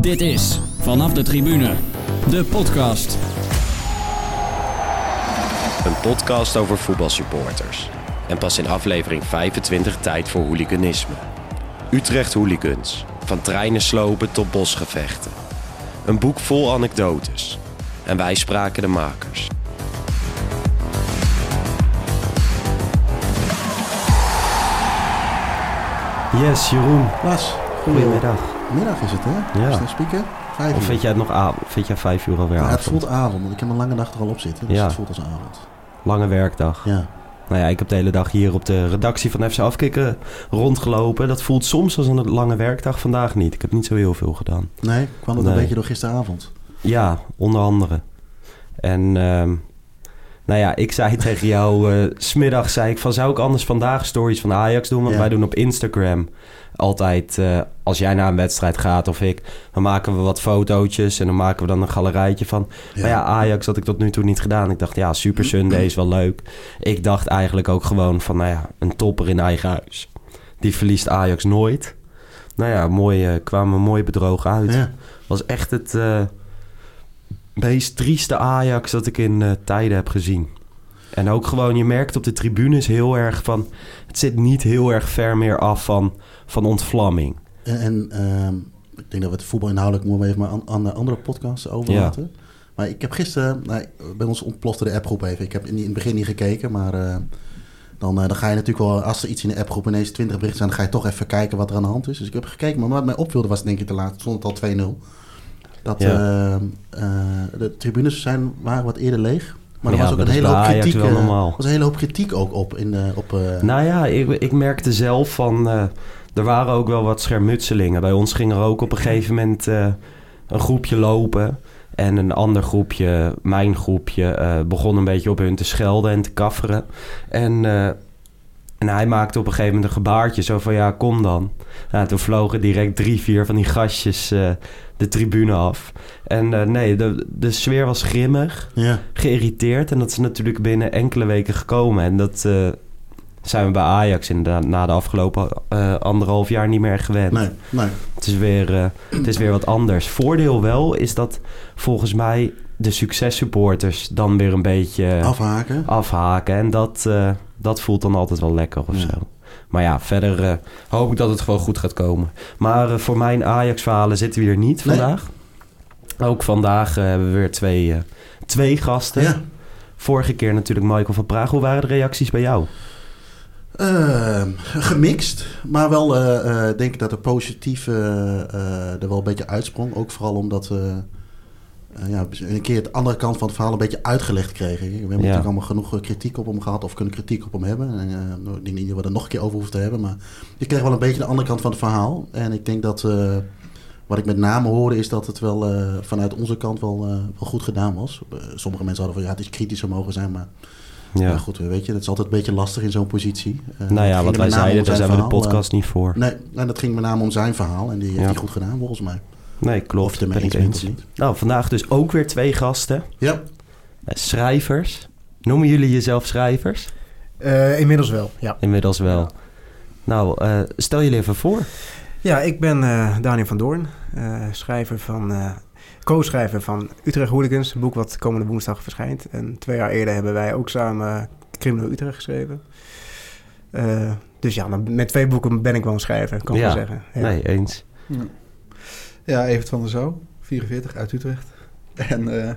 Dit is Vanaf de Tribune, de podcast. Een podcast over voetbalsupporters. En pas in aflevering 25 tijd voor hooliganisme. Utrecht Hooligans. Van treinen slopen tot bosgevechten. Een boek vol anekdotes. En wij spraken de makers. Yes, Jeroen. Lars, Goedemiddag. Middag is het, hè? Ja. Het? Vijf Of vind jij het nog avond? Vind jij vijf uur alweer Ja, het avond? voelt avond, want ik heb een lange dag er al op zitten. Dus Ja. het voelt als avond. Lange werkdag. Ja. Nou ja, ik heb de hele dag hier op de redactie van FC Afkikken rondgelopen. Dat voelt soms als een lange werkdag, vandaag niet. Ik heb niet zo heel veel gedaan. Nee, kwam het Nee. een beetje door gisteravond. Ja, onder andere. En ehm, nou ja, ik zei tegen jou, s smiddag zei ik van... zou ik anders vandaag stories van Ajax doen? Want Ja. wij doen op Instagram altijd... eh, als jij naar een wedstrijd gaat of ik... dan maken we wat fotootjes en dan maken we dan een galerijtje van... Ja. Maar ja, Ajax had ik tot nu toe niet gedaan. Ik dacht, ja, Super Sunday is wel leuk. Ik dacht eigenlijk ook gewoon van, nou ja, een topper in eigen huis. Die verliest Ajax nooit. Nou ja, mooi, eh, kwamen we mooi bedrogen uit. Ja. Was echt het eh, meest trieste Ajax dat ik in tijden heb gezien. En ook gewoon, je merkt op de tribunes heel erg van... Het zit niet heel erg ver meer af van, van ontvlamming. En, en ehm, ik denk dat we het voetbal inhoudelijk moeten even maar aan, aan de andere podcasts overlaten. Maar ik heb gisteren, nou, bij ons ontplofte de appgroep even. Ik heb in, in het begin niet gekeken, maar eh, dan, eh, dan ga je natuurlijk wel, als er iets in de appgroep ineens 20 berichten zijn, dan ga je toch even kijken wat er aan de hand is. Dus ik heb gekeken, maar wat mij opviel was denk ik te laat, stond het al 2-0. Dat Ja. eh, eh, de tribunes zijn, waren wat eerder leeg. Maar er Ja, was ook een hele hoop kritiek. was een hele hoop kritiek ook op. In, eh, op Nou ja, ik, ik merkte zelf van... er waren ook wel wat schermutselingen. Bij ons ging er ook op een gegeven moment eh, een groepje lopen. En een ander groepje, mijn groepje, eh, begon een beetje op hun te schelden en te kafferen. En, eh, en hij maakte op een gegeven moment een gebaartje. Zo van, ja, kom dan. Nou, toen vlogen direct drie, vier van die gastjes de tribune af. En nee, de, de sfeer was grimmig ja. geïrriteerd. En dat is natuurlijk binnen enkele weken gekomen. En dat zijn we bij Ajax inderdaad na de afgelopen eh, anderhalf jaar niet meer gewend. Nee, nee. Het, is weer, eh, het is weer wat anders. Voordeel wel is dat volgens mij de successupporters dan weer een beetje Afhaken. afhaken. En dat, eh, dat voelt dan altijd wel lekker of Ja. zo. Maar ja, verder hoop ik dat het gewoon goed gaat komen. Maar voor mijn Ajax-verhalen zitten we hier niet Nee. vandaag. Ook vandaag hebben we weer twee, twee gasten. Ja. Vorige keer natuurlijk Michael van Praag. Hoe waren de reacties bij jou? Eh, gemixt, maar wel eh, denk ik dat de positieve eh, er wel een beetje uitsprong. Ook vooral omdat we ja, een keer de andere kant van het verhaal een beetje uitgelegd kregen. We hebben natuurlijk allemaal genoeg kritiek op hem gehad of kunnen kritiek op hem hebben. En, eh, ik denk niet dat we er nog een keer over hoeven te hebben, maar je kreeg wel een beetje de andere kant van het verhaal. En ik denk dat wat ik met name hoorde is dat het wel vanuit onze kant wel, wel goed gedaan was. Sommige mensen hadden van ja, het is kritischer mogen zijn, maar Ja. ja. goed, weet je, het is altijd een beetje lastig in zo'n positie. Eh, nou ja, wat wij zeiden, daar zijn we de verhaal, podcast niet voor. eh, nee, en dat ging met name om zijn verhaal en die heeft hij goed gedaan volgens mij. Nee, klopt. Of je het ben ermee ik eens bent eens. of niet. Nou, vandaag dus ook weer twee gasten. Ja, Eh, schrijvers. Noemen jullie jezelf schrijvers? Eh, inmiddels wel, ja. Inmiddels wel. Nou, eh, stel jullie even voor. Ja, ik ben eh, Daniel van Doorn, eh, schrijver van, eh, co-schrijver van Utrecht Hooligans, een boek wat komende woensdag verschijnt. En twee jaar eerder hebben wij ook samen Criminal Utrecht geschreven. Eh, dus ja, met twee boeken ben ik wel een schrijver, kan ik Ja. wel zeggen. Ja. Nee, eens. Ja. Ja, Evert van der Zo, 44, uit Utrecht. En eh,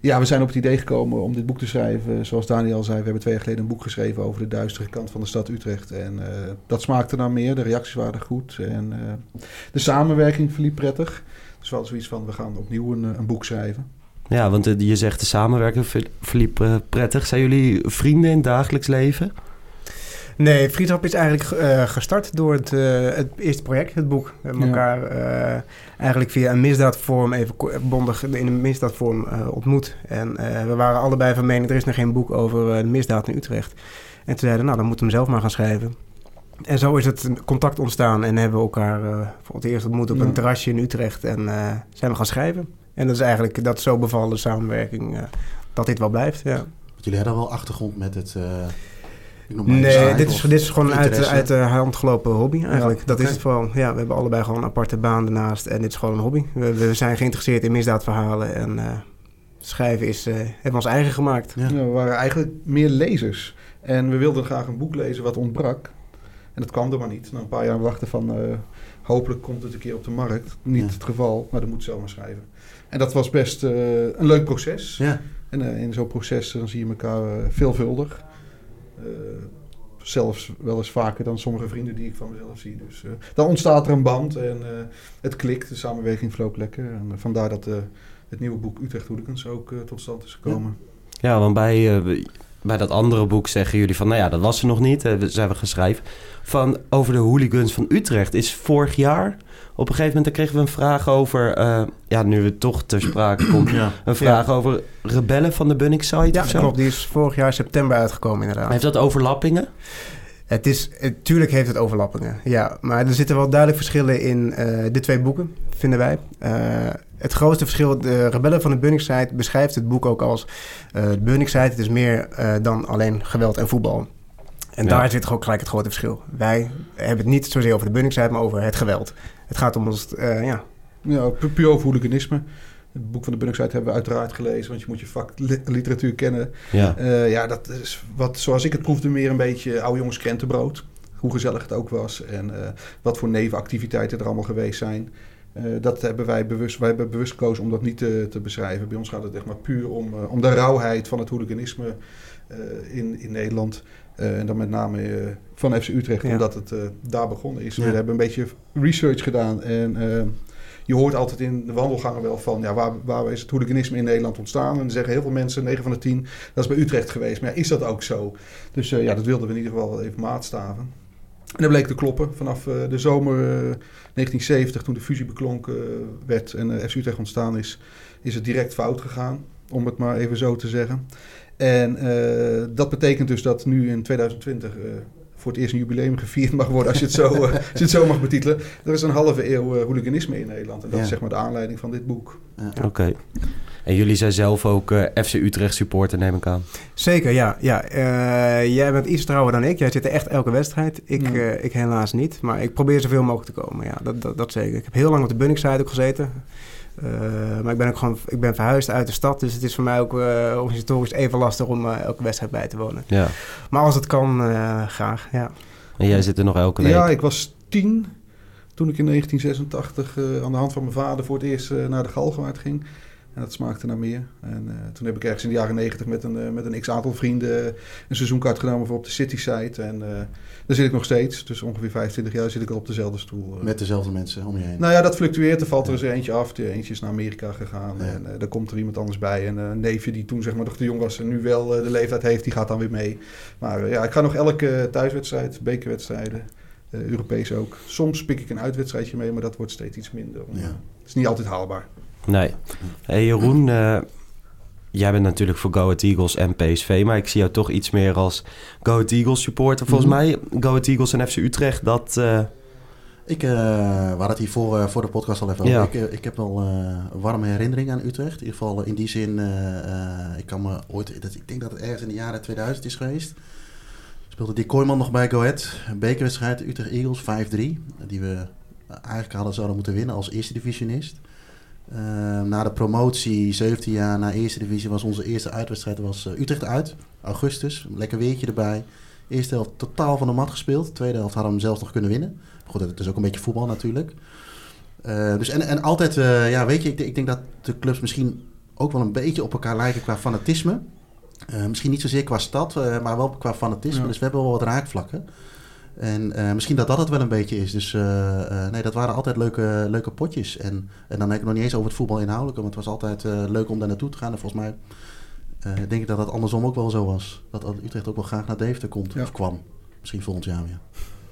ja, we zijn op het idee gekomen om dit boek te schrijven. Zoals Daniel al zei, we hebben twee jaar geleden een boek geschreven over de duistere kant van de stad Utrecht. En eh, dat smaakte naar meer, de reacties waren goed. En eh, de samenwerking verliep prettig. Dus we hadden zoiets van, we gaan opnieuw een, eh, een boek schrijven. Ja, want eh, je zegt de samenwerking ver- verliep eh, prettig. Zijn jullie vrienden in het dagelijks leven? Nee, vriendschap is eigenlijk eh, gestart door het, eh, het eerste project, het boek. We hebben Ja. elkaar eh, eigenlijk via een misdaadvorm, even bondig in een misdaadvorm eh, ontmoet. En eh, we waren allebei van mening, er is nog geen boek over eh, de misdaad in Utrecht. En toen zeiden we, nou, dan moeten we hem zelf maar gaan schrijven. En zo is het contact ontstaan en hebben we elkaar eh, voor het eerst ontmoet op Ja. een terrasje in Utrecht. En eh, zijn we gaan schrijven. En dat is eigenlijk, dat is zo bevallen de samenwerking, eh, dat dit wel blijft, ja. Want jullie hadden wel achtergrond met het, eh, Nee, dit is, dit is gewoon uit, interesse. uit de hand gelopen hobby eigenlijk. Ja, dat is het vooral. Ja, we hebben allebei gewoon een aparte baan ernaast. En dit is gewoon een hobby. We, we zijn geïnteresseerd in misdaadverhalen. En eh, schrijven is, eh, hebben we ons eigen gemaakt. Ja. Ja, we waren eigenlijk meer lezers. En we wilden graag een boek lezen wat ontbrak. En dat kwam er maar niet. Na een paar jaar wachten van... eh, hopelijk komt het een keer op de markt. Niet Ja. het geval, maar dan moet zelf maar schrijven. En dat was best eh, een leuk proces. Ja, En eh, in zo'n proces dan zie je elkaar veelvuldig. Zelfs wel eens vaker dan sommige vrienden die ik van mezelf zie. Dus dan ontstaat er een band en het klikt. De samenwerking verloopt lekker. En vandaar dat het nieuwe boek Utrecht Hooligans ook tot stand is gekomen. Ja, want bij, bij dat andere boek zeggen jullie van... nou ja, dat was er nog niet, eh, we zijn we geschreven. Van over de hooligans van Utrecht is vorig jaar... op een gegeven moment daar kregen we een vraag over... eh, ja, nu het toch ter sprake komt... ja. een vraag over rebellen van de Bunnik site Ja, of zo. klopt. Die is vorig jaar september uitgekomen inderdaad. Heeft dat overlappingen? Het is, natuurlijk heeft het overlappingen, ja. Maar er zitten wel duidelijk verschillen in eh, de twee boeken, vinden wij. Eh, het grootste verschil, de Rebellen van de Bunningside beschrijft het boek ook als... eh de Bunningside, het is meer eh, dan alleen geweld en voetbal. En Ja. daar zit ook gelijk het grote verschil. Wij hebben het niet zozeer over de Bunningside, maar over het geweld. Het gaat om ons, eh, ja, Ja, pu- puur over hooliganisme. Het boek van de Bunningside hebben we uiteraard gelezen, want je moet je vak li- literatuur kennen. Ja. Eh, ja, dat is wat, zoals ik het proefde, meer een beetje oude jongens krentenbrood. Hoe gezellig het ook was en eh, wat voor nevenactiviteiten er allemaal geweest zijn. Eh, dat hebben wij bewust, wij hebben bewust gekozen om dat niet te, te beschrijven. Bij ons gaat het echt maar puur om, eh, om de rauwheid van het hooliganisme eh, in, in Nederland. En dan met name van FC Utrecht, Ja. omdat het daar begonnen is. Ja. We hebben een beetje research gedaan en je hoort altijd in de wandelgangen wel van... Ja, waar, waar is het hooliganisme in Nederland ontstaan? En dan zeggen heel veel mensen, 9 van de 10, dat is bij Utrecht geweest. Maar ja, is dat ook zo? Dus ja, dat wilden we in ieder geval even maatstaven. En dat bleek te kloppen. Vanaf eh, de zomer eh, 1970, toen de fusie beklonken eh, werd en eh, FC Utrecht ontstaan is... is het direct fout gegaan, om het maar even zo te zeggen. En eh, dat betekent dus dat nu in 2020 eh, voor het eerst een jubileum gevierd mag worden, als je het zo, eh, als je het zo mag betitelen. Er is een halve eeuw eh, hooliganisme in Nederland. En dat Ja. is zeg maar de aanleiding van dit boek. Oké. En jullie zijn zelf ook eh, FC Utrecht supporter, neem ik aan. Zeker, ja. ja. Eh, jij bent iets trouwer dan ik. Jij zit er echt elke wedstrijd. Ik, Ja. eh, ik helaas niet. Maar ik probeer zoveel mogelijk te komen. Ja, dat, dat, dat zeker. Ik heb heel lang op de Bunningside ook gezeten. Eh, maar ik ben ook gewoon ik ben verhuisd uit de stad. Dus het is voor mij ook eh, organisatorisch even lastig om eh, elke wedstrijd bij te wonen. Ja. Maar als het kan, eh, graag. Ja. En jij zit er nog elke week. Ja, ik was tien toen ik in 1986 eh, aan de hand van mijn vader voor het eerst naar de Galgenwaard ging. En dat smaakte naar meer. En eh, toen heb ik ergens in de jaren 90 met een, eh, met een x-aantal vrienden een seizoenkaart genomen voor op de City site. En eh, daar zit ik nog steeds. Dus ongeveer 25 jaar zit ik al op dezelfde stoel. eh. Met dezelfde mensen om je heen. Nou ja, dat fluctueert. Er valt er eens eentje af. Eentje is naar Amerika gegaan. Ja. En daar komt er iemand anders bij. En een neefje die toen zeg maar nog te jong was en nu wel de leeftijd heeft, die gaat dan weer mee. Maar ja, ik ga nog elke thuiswedstrijd, bekerwedstrijden, Europees ook. Soms pik ik een uitwedstrijdje mee, maar dat wordt steeds iets minder. Ja. Het is niet altijd haalbaar. Nee. Hey Jeroen, uh, jij bent natuurlijk voor Go Ahead Eagles en PSV, maar ik zie jou toch iets meer als Go Ahead Eagles supporter. Volgens mm -hmm. mij, Go Ahead Eagles en FC Utrecht, dat... Uh... Ik, uh, we hadden het hier voor, uh, voor de podcast al even over. Ja. Ik, ik, heb wel uh, warme herinneringen aan Utrecht. In ieder geval in die zin, ik kan me ooit... Dat, ik denk dat het ergens in de jaren 2000 is geweest. Speelde die Kooiman nog bij Go Ahead. Een bekerwedstrijd, Utrecht Eagles 5-3. Die we eigenlijk hadden zouden moeten winnen als eerste divisionist. Uh, na de promotie, 17 jaar na eerste divisie, was onze eerste uitwedstrijd was, uh, Utrecht uit. Augustus, lekker weertje erbij. Eerste helft totaal van de mat gespeeld. Tweede helft hadden we hem zelfs nog kunnen winnen. Goed, het is ook een beetje voetbal natuurlijk. Uh, dus en, en altijd, ja, weet je, ik, ik, denk dat de clubs misschien ook wel een beetje op elkaar lijken qua fanatisme. misschien niet zozeer qua stad, maar wel qua fanatisme. Ja. Dus we hebben wel wat raakvlakken. En uh, misschien dat dat het wel een beetje is. Dus uh, uh, nee, dat waren altijd leuke, leuke potjes. En, en dan heb ik nog niet eens over het voetbal inhoudelijk. Want het was altijd leuk om daar naartoe te gaan. En volgens mij denk ik dat dat andersom ook wel zo was. Dat Utrecht ook wel graag naar Deventer komt. Ja. Of kwam. Misschien volgend jaar weer.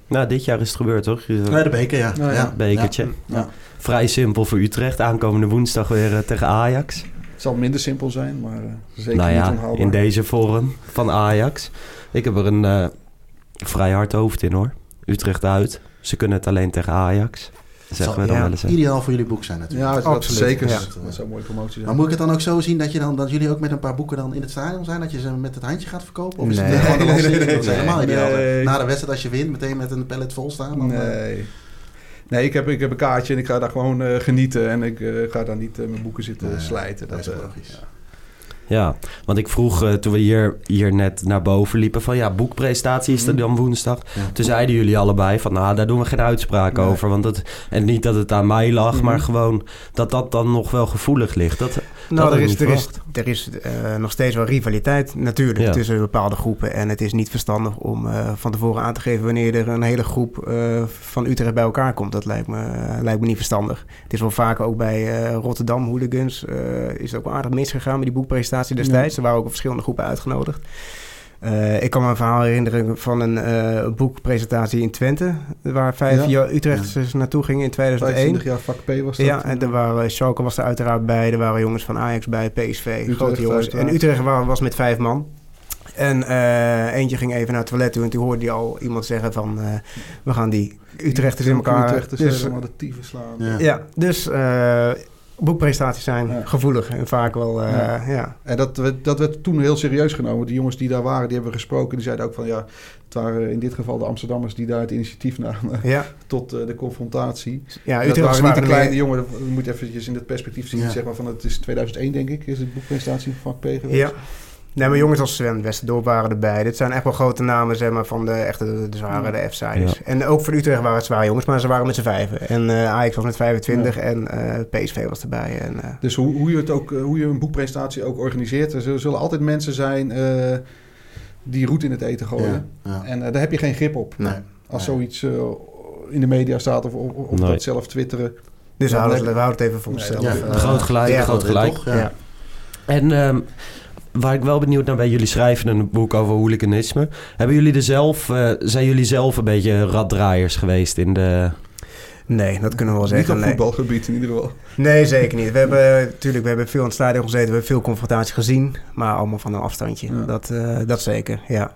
Nou, dit jaar is het gebeurd, toch? Nee, de beker, ja. ja, ja. Bekertje. Ja. Vrij simpel voor Utrecht. Aankomende woensdag weer tegen Ajax. Het zal minder simpel zijn, maar zeker nou ja, niet onhaalbaar. in deze vorm van Ajax. Ik heb er een vrij hard hoofd in hoor. Utrecht uit. Ze kunnen het alleen tegen Ajax. zeggen we dan ja, wel eens. Ideaal voor jullie boek zijn natuurlijk. Ja, dat, Absoluut, zeker. ja. Dat zou een mooie promotie zijn. Maar moet ik het dan ook zo zien dat, je dan, dat jullie ook met een paar boeken dan in het stadion zijn? Dat je ze met het handje gaat verkopen? Of is Nee. het gewoon een Nee, lancering? nee, nee, Dat is nee. helemaal ideaal. Na de wedstrijd als je wint, meteen met een pallet vol staan. Dan, eh, Nee. Nee, ik heb, ik heb een kaartje en ik ga daar gewoon eh, genieten. En ik eh, ga daar niet eh, mijn boeken zitten Nee, slijten. dat is eh, logisch. ja. Ja, want ik vroeg eh, toen we hier, hier net naar boven liepen van ja, boekpresentatie is er dan woensdag. Ja. Toen zeiden jullie allebei van nou, daar doen we geen uitspraak Nee. over. Want het, en niet dat het aan mij lag, Mhm. maar gewoon dat dat dan nog wel gevoelig ligt. Dat, Nou, had er is, er is, er is eh, nog steeds wel rivaliteit natuurlijk Ja. tussen bepaalde groepen. En het is niet verstandig om eh, van tevoren aan te geven wanneer er een hele groep van Utrecht bij elkaar komt. Dat lijkt me, lijkt me niet verstandig. Het is wel vaker ook bij Rotterdam Hooligans is het ook wel aardig misgegaan met die boekpresentatie destijds. Er waren ook verschillende groepen uitgenodigd. Eh, ik kan me een verhaal herinneren van een eh, boekpresentatie in Twente. Waar vijf Ja. jaar Utrechters naartoe gingen in 2001. 25 jaar vak P was dat. Ja, en er waren, Schalke was er uiteraard bij. Er waren jongens van Ajax bij, PSV, grote jongens. uiteraard. En Utrecht wa- was met vijf man. En eh, eentje ging even naar het toilet toe en toen hoorde hij al iemand zeggen van... eh, we gaan die Utrechters in elkaar... Utrechters dus, helemaal de tyfus slaan. Ja. ja, dus eh, boekpresentaties zijn Ja. gevoelig en vaak wel... eh, Ja. ja. En dat, werd- dat werd toen heel serieus genomen. Die jongens die daar waren, die hebben we gesproken. Die zeiden ook van ja, het waren in dit geval de Amsterdammers die daar het initiatief namen Ja, tot eh, de confrontatie. ja dat Utrecht waren niet de kleine jongen. Je moet eventjes in het perspectief zien. Zeg maar van het is 2001 denk ik, is het boekpresentatie van vak P geweest. Ja. Nee, maar jongens als Sven Westerdorp waren erbij. Dit zijn echt wel grote namen, zeg maar, van de echte de, de zware, de F-siders. En ook voor Utrecht waren het zware jongens, maar ze waren met z'n vijven. En eh Ajax was met 25 en eh, PSV was erbij. En, eh, Dus hoe, hoe, je het ook, hoe je een boekpresentatie ook organiseert, er zullen, zullen altijd mensen zijn eh, die roet in het eten gooien. Ja, ja. En daar heb je geen grip op. nee. Als Nee. zoiets eh, in de media staat of, of, of Nee. dat zelf twitteren. Dus we houden, het, we houden het even voor Nee, onszelf. ja, Eh, groot gelijk, ja, groot gelijk. Toch? Ja. Ja. En ehm, waar ik wel benieuwd naar ben, jullie schrijven een boek over hooliganisme. Hebben jullie er zelf, eh, zijn jullie zelf een beetje raddraaiers geweest in de... Nee, dat kunnen we wel Niet zeggen. op Nee. voetbalgebied in ieder geval. nee, zeker niet. We hebben natuurlijk we hebben veel in het stadion gezeten, we hebben veel confrontaties gezien, maar allemaal van een afstandje. Ja. Dat, eh, dat zeker, ja.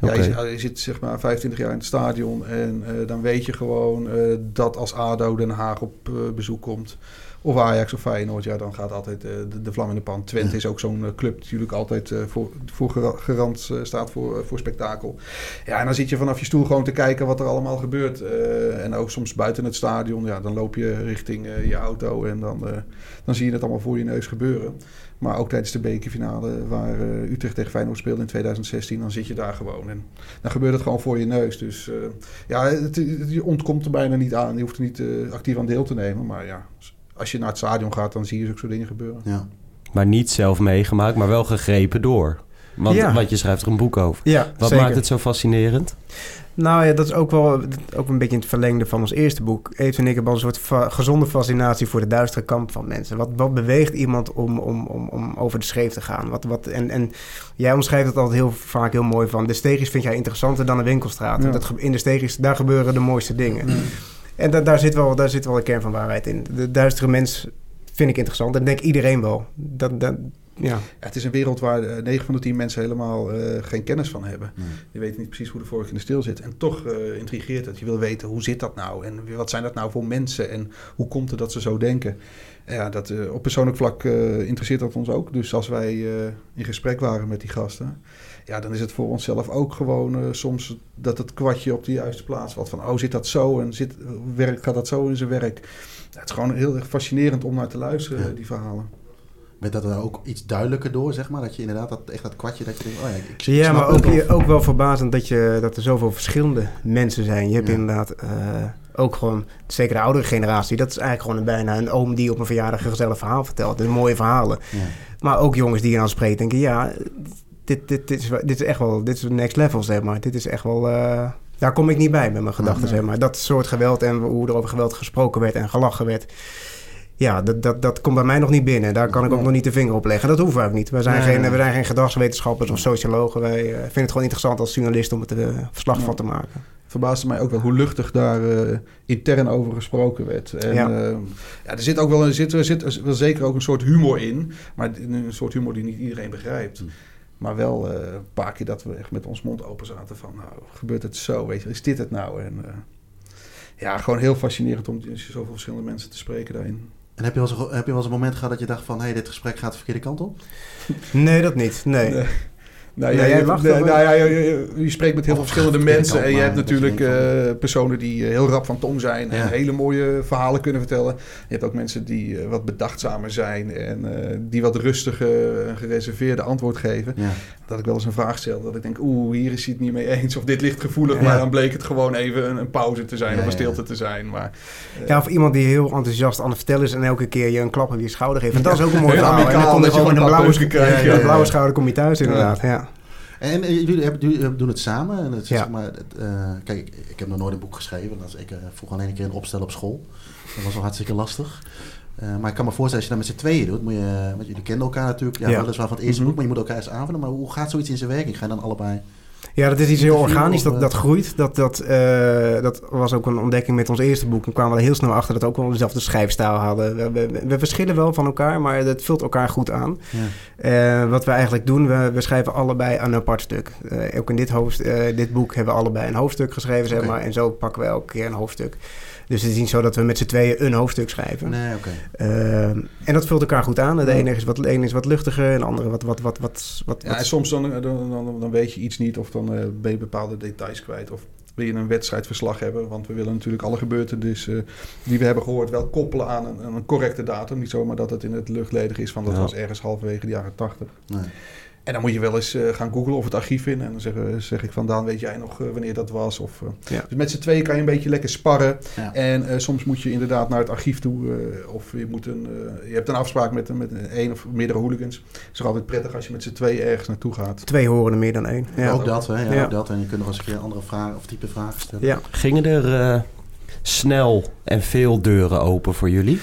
Ja, je, zit- je zit zeg maar 25 jaar in het stadion en eh, dan weet je gewoon eh, dat als ADO Den Haag op eh, bezoek komt, of Ajax of Feyenoord, ja, dan gaat altijd eh, de, de vlam in de pan. Twente Ja. is ook zo'n eh, club die natuurlijk altijd eh, voor, voor garant staat voor, voor spektakel. Ja, en dan zit je vanaf je stoel gewoon te kijken wat er allemaal gebeurt. En ook soms buiten het stadion, ja, dan loop je richting je auto en dan, dan zie je het allemaal voor je neus gebeuren. Maar ook tijdens de bekerfinale waar Utrecht tegen Feyenoord speelde in 2016, dan zit je daar gewoon. En dan gebeurt het gewoon voor je neus. Dus ja, het, het- je ontkomt er bijna niet aan. Je hoeft er niet actief aan deel te nemen. Maar ja, als je naar het stadion gaat, dan zie je zulke soort dingen gebeuren. Ja. Maar niet zelf meegemaakt, maar wel gegrepen door. Want, Ja. want je schrijft er een boek over. Ja, Wat zeker. maakt het zo fascinerend? Nou ja, dat is ook wel ook een beetje in het verlengde van ons eerste boek. Eve en ik hebben al een soort fa- gezonde fascinatie voor de duistere kant van mensen. Wat, wat beweegt iemand om, om, om, om over de schreef te gaan? Wat, wat, en, en jij omschrijft het altijd heel vaak heel mooi van... de steegjes vind jij interessanter dan een winkelstraat. Ja. Dat, in de steegjes, daar gebeuren de mooiste dingen. En da- daar, zit wel, daar zit wel een kern van waarheid in. De duistere mens vind ik interessant. En denk iedereen wel. Dat, dat, ja. Het is een wereld waar eh, 9 van de 10 mensen helemaal eh, geen kennis van hebben. Nee. Die weten niet precies hoe de vork in de steel zit. En toch eh, intrigeert het. Je wil weten hoe zit dat nou? En wat zijn dat nou voor mensen? En hoe komt het dat ze zo denken? Ja, dat, eh, op persoonlijk vlak eh, interesseert dat ons ook. Dus als wij eh, in gesprek waren met die gasten... Ja, dan is het voor onszelf ook gewoon eh, soms dat het kwartje op de juiste plaats valt. Van, oh, zit dat zo? En zit, werk, gaat dat zo in zijn werk? Ja, het is gewoon heel erg fascinerend om naar te luisteren, Ja. eh, die verhalen. Werd dat er ook iets duidelijker door, zeg maar? Dat je inderdaad dat, echt dat kwartje, dat je denkt, oh ja, ik, ik Ja, maar het ook, wel. je- ook wel verbazend dat, je, dat er zoveel verschillende mensen zijn. Je hebt Ja. inderdaad eh, ook gewoon, zeker de oudere generatie, dat is eigenlijk gewoon een, bijna een oom die op een verjaardag een gezellig verhaal vertelt. Dus mooie verhalen. Ja. Maar ook jongens die je dan spreekt denken, ja, dit, dit, dit, is, dit is echt wel, dit is next level, zeg maar. Dit is echt wel, eh, daar kom ik niet bij met mijn gedachten, Nee. zeg maar. Dat soort geweld en hoe er over geweld gesproken werd en gelachen werd. Ja, dat, dat, dat komt bij mij nog niet binnen. Daar kan ik ook Nee. nog niet de vinger op leggen. Dat hoeven we ook niet. We zijn, Nee. geen, we zijn geen gedragswetenschappers of sociologen. Wij eh, vinden het gewoon interessant als journalist om het eh, verslag van te maken. verbaasde mij ook wel hoe luchtig daar intern over gesproken werd. En, Ja. ja. ja, er zit ook wel, er zit, er zit wel zeker ook een soort humor in, maar een soort humor die niet iedereen begrijpt. Hm. Maar wel eh, een paar keer dat we echt met ons mond open zaten van, nou, gebeurt het zo, weet je, is dit het nou? En, eh, ja, gewoon heel fascinerend om zoveel verschillende mensen te spreken daarin. En heb je, wel eens, heb je wel eens een moment gehad dat je dacht van... hé, hey, dit gesprek gaat de verkeerde kant op? Nee, dat niet. Nee. Nee. Nou, Nee, ja, jij je, lacht nou, wel. ja, je, je- je spreekt met heel veel Of verschillende mensen. En je hebt natuurlijk eh, personen die eh, heel rap van tong zijn. En Ja. hele mooie verhalen kunnen vertellen. Je hebt ook mensen die eh, wat bedachtzamer zijn. En eh, die wat rustiger gereserveerde antwoord geven. Ja. Dat ik wel eens een vraag stel. Dat ik denk, oeh, hier is hij het niet mee eens. Of dit ligt gevoelig. Ja. Maar dan bleek het gewoon even een, een pauze te zijn. Ja, of een ja. stilte te zijn. Maar, Ja, of iemand die heel enthousiast aan het vertellen is en elke keer je een klap op je schouder geeft. En dat is ook een mooi Heel verhaal. En dan kom je gewoon een blauwe, blauwe schouder kom je thuis inderdaad. Ja. En eh, jullie, hebben, jullie hebben- doen het samen. En het Ja. zeg maar, het, eh, kijk, ik, heb nog nooit een boek geschreven. Is, ik eh, vroeg alleen een keer een opstel op school. Dat was wel hartstikke lastig. Maar ik kan me voorstellen, als je dat met z'n tweeën doet, moet je, want jullie kennen elkaar natuurlijk, ja, Ja. weliswaar van het eerste Mhm. boek, maar je moet elkaar eens aanvullen. Maar hoe gaat zoiets in zijn werking? Ga je dan allebei? Ja, dat is iets heel organisch, of, dat, eh? dat groeit. Dat, dat, eh, dat was ook een ontdekking met ons eerste boek. We kwamen er heel snel achter dat we ook wel dezelfde schrijfstijl hadden. We, we, we verschillen wel van elkaar, maar dat vult elkaar goed aan. Ja. Eh, wat we eigenlijk doen, we, we schrijven allebei een apart stuk. Ook in dit, hoofd, dit boek hebben we allebei een hoofdstuk geschreven, zeg maar. En zo pakken we elke keer een hoofdstuk. Dus het is niet zo dat we met z'n tweeën een hoofdstuk schrijven. Nee, oké. Eh, en dat vult elkaar goed aan. De Ja. ene is wat, ene is wat luchtiger en de andere wat... wat, wat, wat, wat, Ja, en soms dan, dan, dan, dan weet je iets niet of dan eh, ben je bepaalde details kwijt. Of wil je een wedstrijdverslag hebben. Want we willen natuurlijk alle gebeurtenissen die we hebben gehoord wel koppelen aan een, aan een correcte datum. Niet zomaar dat het in het luchtledig is van dat Ja. was ergens halverwege de jaren tachtig. Nee. En dan moet je wel eens eh, gaan googlen of het archief vinden. En dan zeg, zeg ik van Daan, weet jij nog eh, wanneer dat was? Of, eh, Ja. Dus met z'n tweeën kan je een beetje lekker sparren. Ja. En eh, soms moet je inderdaad naar het archief toe. eh, of je, moet een, eh, je hebt een afspraak met, met een of meerdere hooligans. Het is altijd prettig als je met z'n tweeën ergens naartoe gaat. Twee horen er meer dan één. Ja. ook dat, hè? Ja, Ja. Ook dat. En je kunt nog eens een keer andere vraag of type vragen stellen. Ja. Gingen er eh, snel en veel deuren open voor jullie?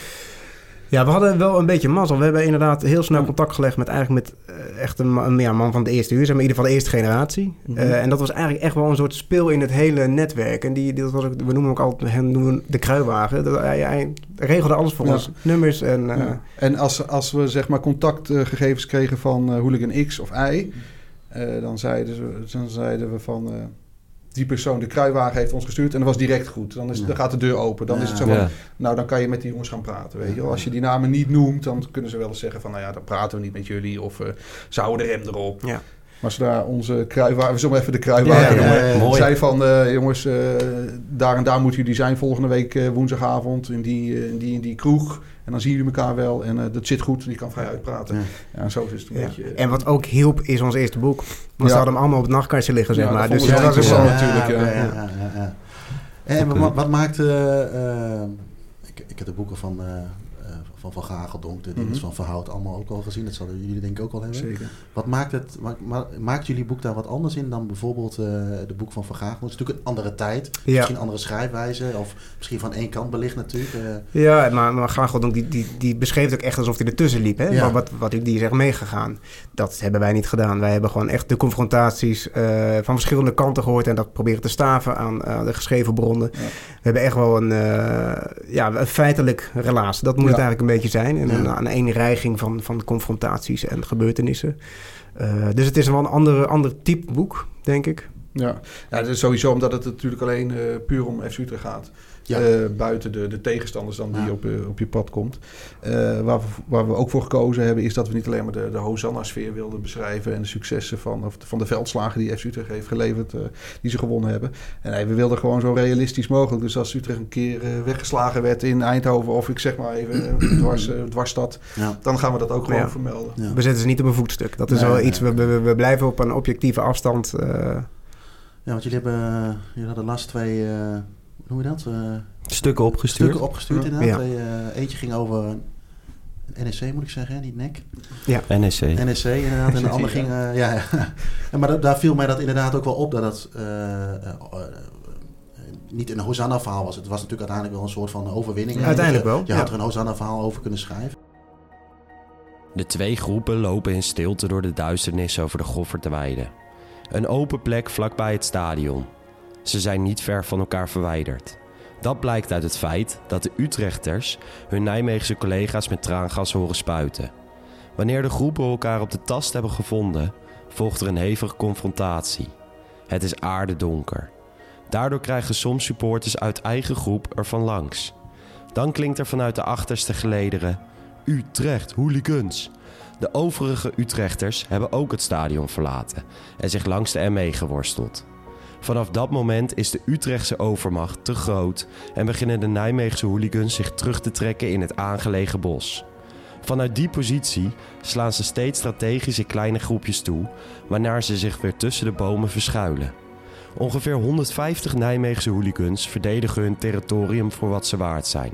Ja, we hadden wel een beetje mazzel. We hebben inderdaad heel snel contact gelegd met eigenlijk met eh, echt een, ma- een ja, man van de eerste uur, zeg maar in ieder geval de eerste generatie. Mhm. Eh, en dat was eigenlijk echt wel een soort speel in het hele netwerk. En die, dat was ook, we noemen hem ook altijd hem noemen de kruiwagen. Dat, hij, hij regelde alles voor Ja. ons. Nummers en... eh, Ja. En als, als we zeg maar contactgegevens kregen van hooligan X of Y, eh, dan, zeiden ze, dan zeiden we van die persoon, de kruiwagen heeft ons gestuurd en dat was direct goed. Dan, is, Ja. dan gaat de deur open. Dan Ja. is het zo van, Ja. nou dan kan je met die jongens gaan praten. Weet je wel. Als je die namen niet noemt, dan kunnen ze wel eens zeggen van, nou ja, dan praten we niet met jullie of eh ze houden de rem erop. Ja. Maar zodra onze kruiwagen, we zullen even de kruiwagen Ja, noemen, ja, ja, ja. Mooi. zei van, eh, jongens, eh, daar en daar moeten jullie zijn volgende week woensdagavond in die, in die in die kroeg. En dan zien jullie elkaar wel en eh, dat zit goed en je kan vrij uitpraten. Ja. Zo is het een ja. beetje... eh, En wat ook hielp is ons eerste boek. Want Ja. ze hadden hem allemaal op het nachtkastje liggen, zeg Ja, maar. dat Dus dat was wel wel... natuurlijk, ja. oké, ja, ja, ja. En wat, wat maakt... eh, ik, ik heb de boeken van, van Van Gageldonk, de dingen Mhm. van Verhout, allemaal ook al gezien. Dat zullen jullie denk ik ook al hebben. Zeker. Wat maakt, het, ma- ma- maakt jullie boek daar wat anders in dan bijvoorbeeld eh, de boek van Van? Het is natuurlijk een andere tijd, Ja. misschien een andere schrijfwijze, of misschien van één kant belicht natuurlijk. eh. Ja, maar, maar Gageldonk die, die, die beschreef het ook echt alsof hij ertussen liep. Hè? Ja. Maar wat, wat, die is echt meegegaan. Dat hebben wij niet gedaan. Wij hebben gewoon echt de confrontaties eh, van verschillende kanten gehoord... en dat proberen te staven aan de geschreven bronnen. Ja. We hebben echt wel een, ja, een feitelijk relaas. Dat moet het eigenlijk een beetje zijn. En een, eenreiging van, van confrontaties en gebeurtenissen. Eh, dus het is wel een andere, ander type boek, denk ik. Ja. ja, dat is sowieso omdat het natuurlijk alleen eh, puur om FC Utrecht gaat. Ja. Eh, buiten de, de tegenstanders dan die Ja. op, eh, op je pad komt. Eh, waar, we, waar we ook voor gekozen hebben, is dat we niet alleen maar de, de Hosanna-sfeer wilden beschrijven en de successen van, of van de veldslagen die FC Utrecht heeft geleverd, eh, die ze gewonnen hebben. En nee, we wilden gewoon zo realistisch mogelijk. Dus als Utrecht een keer eh, weggeslagen werd in Eindhoven, of ik zeg maar even dwars, dwarsstad, ja. dan gaan we dat ook gewoon Ja. vermelden. Ja. We zetten ze niet op een voetstuk. Dat is Nee, wel nee, iets, we, we, we blijven op een objectieve afstand... eh, ja, want jullie, hebben, jullie hadden laatst twee, eh, hoe noem je dat? Eh, Stukken opgestuurd? stukken opgestuurd Ja. inderdaad. Ja. Eh, eentje ging over NEC moet ik zeggen, hè, niet NEC. NEC. NEC inderdaad. En de ander ging... eh, ja, ja. ja, maar da- daar viel mij dat inderdaad ook wel op dat het eh, eh, eh, niet een Hosanna-verhaal was. Het was natuurlijk uiteindelijk wel een soort van overwinning. Uiteindelijk wel, Je ja. had er een Hosanna-verhaal over kunnen schrijven. De twee groepen lopen in stilte door de duisternis over de Goffertweide. Een open plek vlakbij het stadion. Ze zijn niet ver van elkaar verwijderd. Dat blijkt uit het feit dat de Utrechters hun Nijmeegse collega's met traangas horen spuiten. Wanneer de groepen elkaar op de tast hebben gevonden, volgt er een hevige confrontatie. Het is aardedonker. Daardoor krijgen soms supporters uit eigen groep ervan langs. Dan klinkt er vanuit de achterste gelederen: Utrecht, hooligans. De overige Utrechters hebben ook het stadion verlaten en zich langs de ME geworsteld. Vanaf dat moment is de Utrechtse overmacht te groot en beginnen de Nijmeegse hooligans zich terug te trekken in het aangelegen bos. Vanuit die positie slaan ze steeds strategisch in kleine groepjes toe, waarna ze zich weer tussen de bomen verschuilen. Ongeveer 150 Nijmeegse hooligans verdedigen hun territorium voor wat ze waard zijn.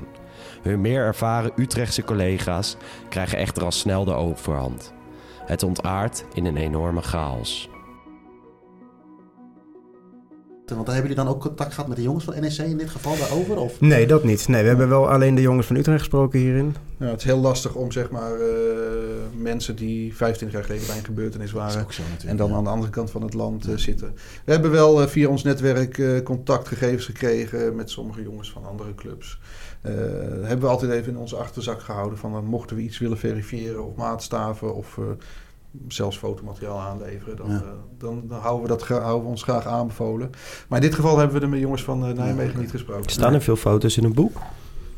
Hun meer ervaren Utrechtse collega's krijgen echter al snel de overhand. Het ontaart in een enorme chaos. Want hebben jullie dan ook contact gehad met de jongens van NEC in dit geval daarover? Of? Nee, dat niet. Nee, we hebben wel alleen de jongens van Utrecht gesproken hierin. Ja, het is heel lastig om zeg maar eh, mensen die 25 jaar geleden bij een gebeurtenis Dat is waren ook zo natuurlijk. en dan ja. aan de andere kant van het land eh, zitten. We hebben wel eh, via ons netwerk eh, contactgegevens gekregen met sommige jongens van andere clubs. Eh, hebben we altijd even in onze achterzak gehouden van dan mochten we iets willen verifiëren of maatstaven of eh, zelfs fotomateriaal aanleveren. Dan, Ja. eh, dan, dan houden, we dat, houden we ons graag aanbevolen. Maar in dit geval hebben we de jongens van eh, Nijmegen niet gesproken. Staan er veel foto's in een boek?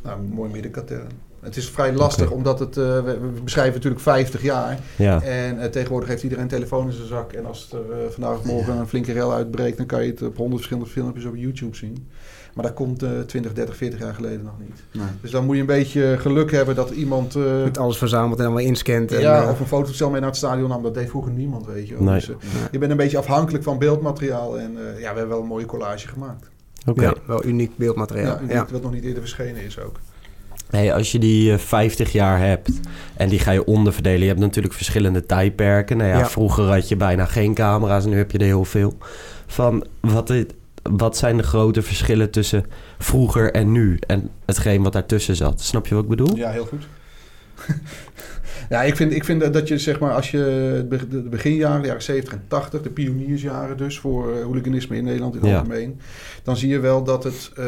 Nou, een mooi middenkatern. Het is vrij lastig, omdat het, eh, we, we beschrijven natuurlijk 50 jaar. Ja. En eh, tegenwoordig heeft iedereen een telefoon in zijn zak. En als er eh, vandaag of morgen een flinke rel uitbreekt, dan kan je het op honderd verschillende filmpjes op YouTube zien. Maar dat komt eh 20, 30, 40 jaar geleden nog niet. Nee. Dus dan moet je een beetje geluk hebben dat iemand. eh, Met alles verzameld en allemaal inscant. En, ja, of een fototoestel mee naar het stadion nam. Dat deed vroeger niemand, weet je. Nee. Dus, je bent een beetje afhankelijk van beeldmateriaal. En eh, ja, we hebben wel een mooie collage gemaakt. Oké. ja, wel uniek beeldmateriaal. Ja, Ja, Wat nog niet eerder verschenen is ook. Hey, als je die eh, 50 jaar hebt en die ga je onderverdelen. Je hebt natuurlijk verschillende tijdperken. Nou ja, Ja. Vroeger had je bijna geen camera's en nu heb je er heel veel. Van wat, wat zijn de grote verschillen tussen vroeger en nu? En hetgeen wat daartussen zat. Snap je wat ik bedoel? Ja, heel goed. ja, ik vind, ik vind dat- dat je, zeg maar, als je de beginjaren, de jaren 70 en 80, de pioniersjaren dus voor eh, hooliganisme in Nederland in het Ja. algemeen, dan zie je wel dat het eh,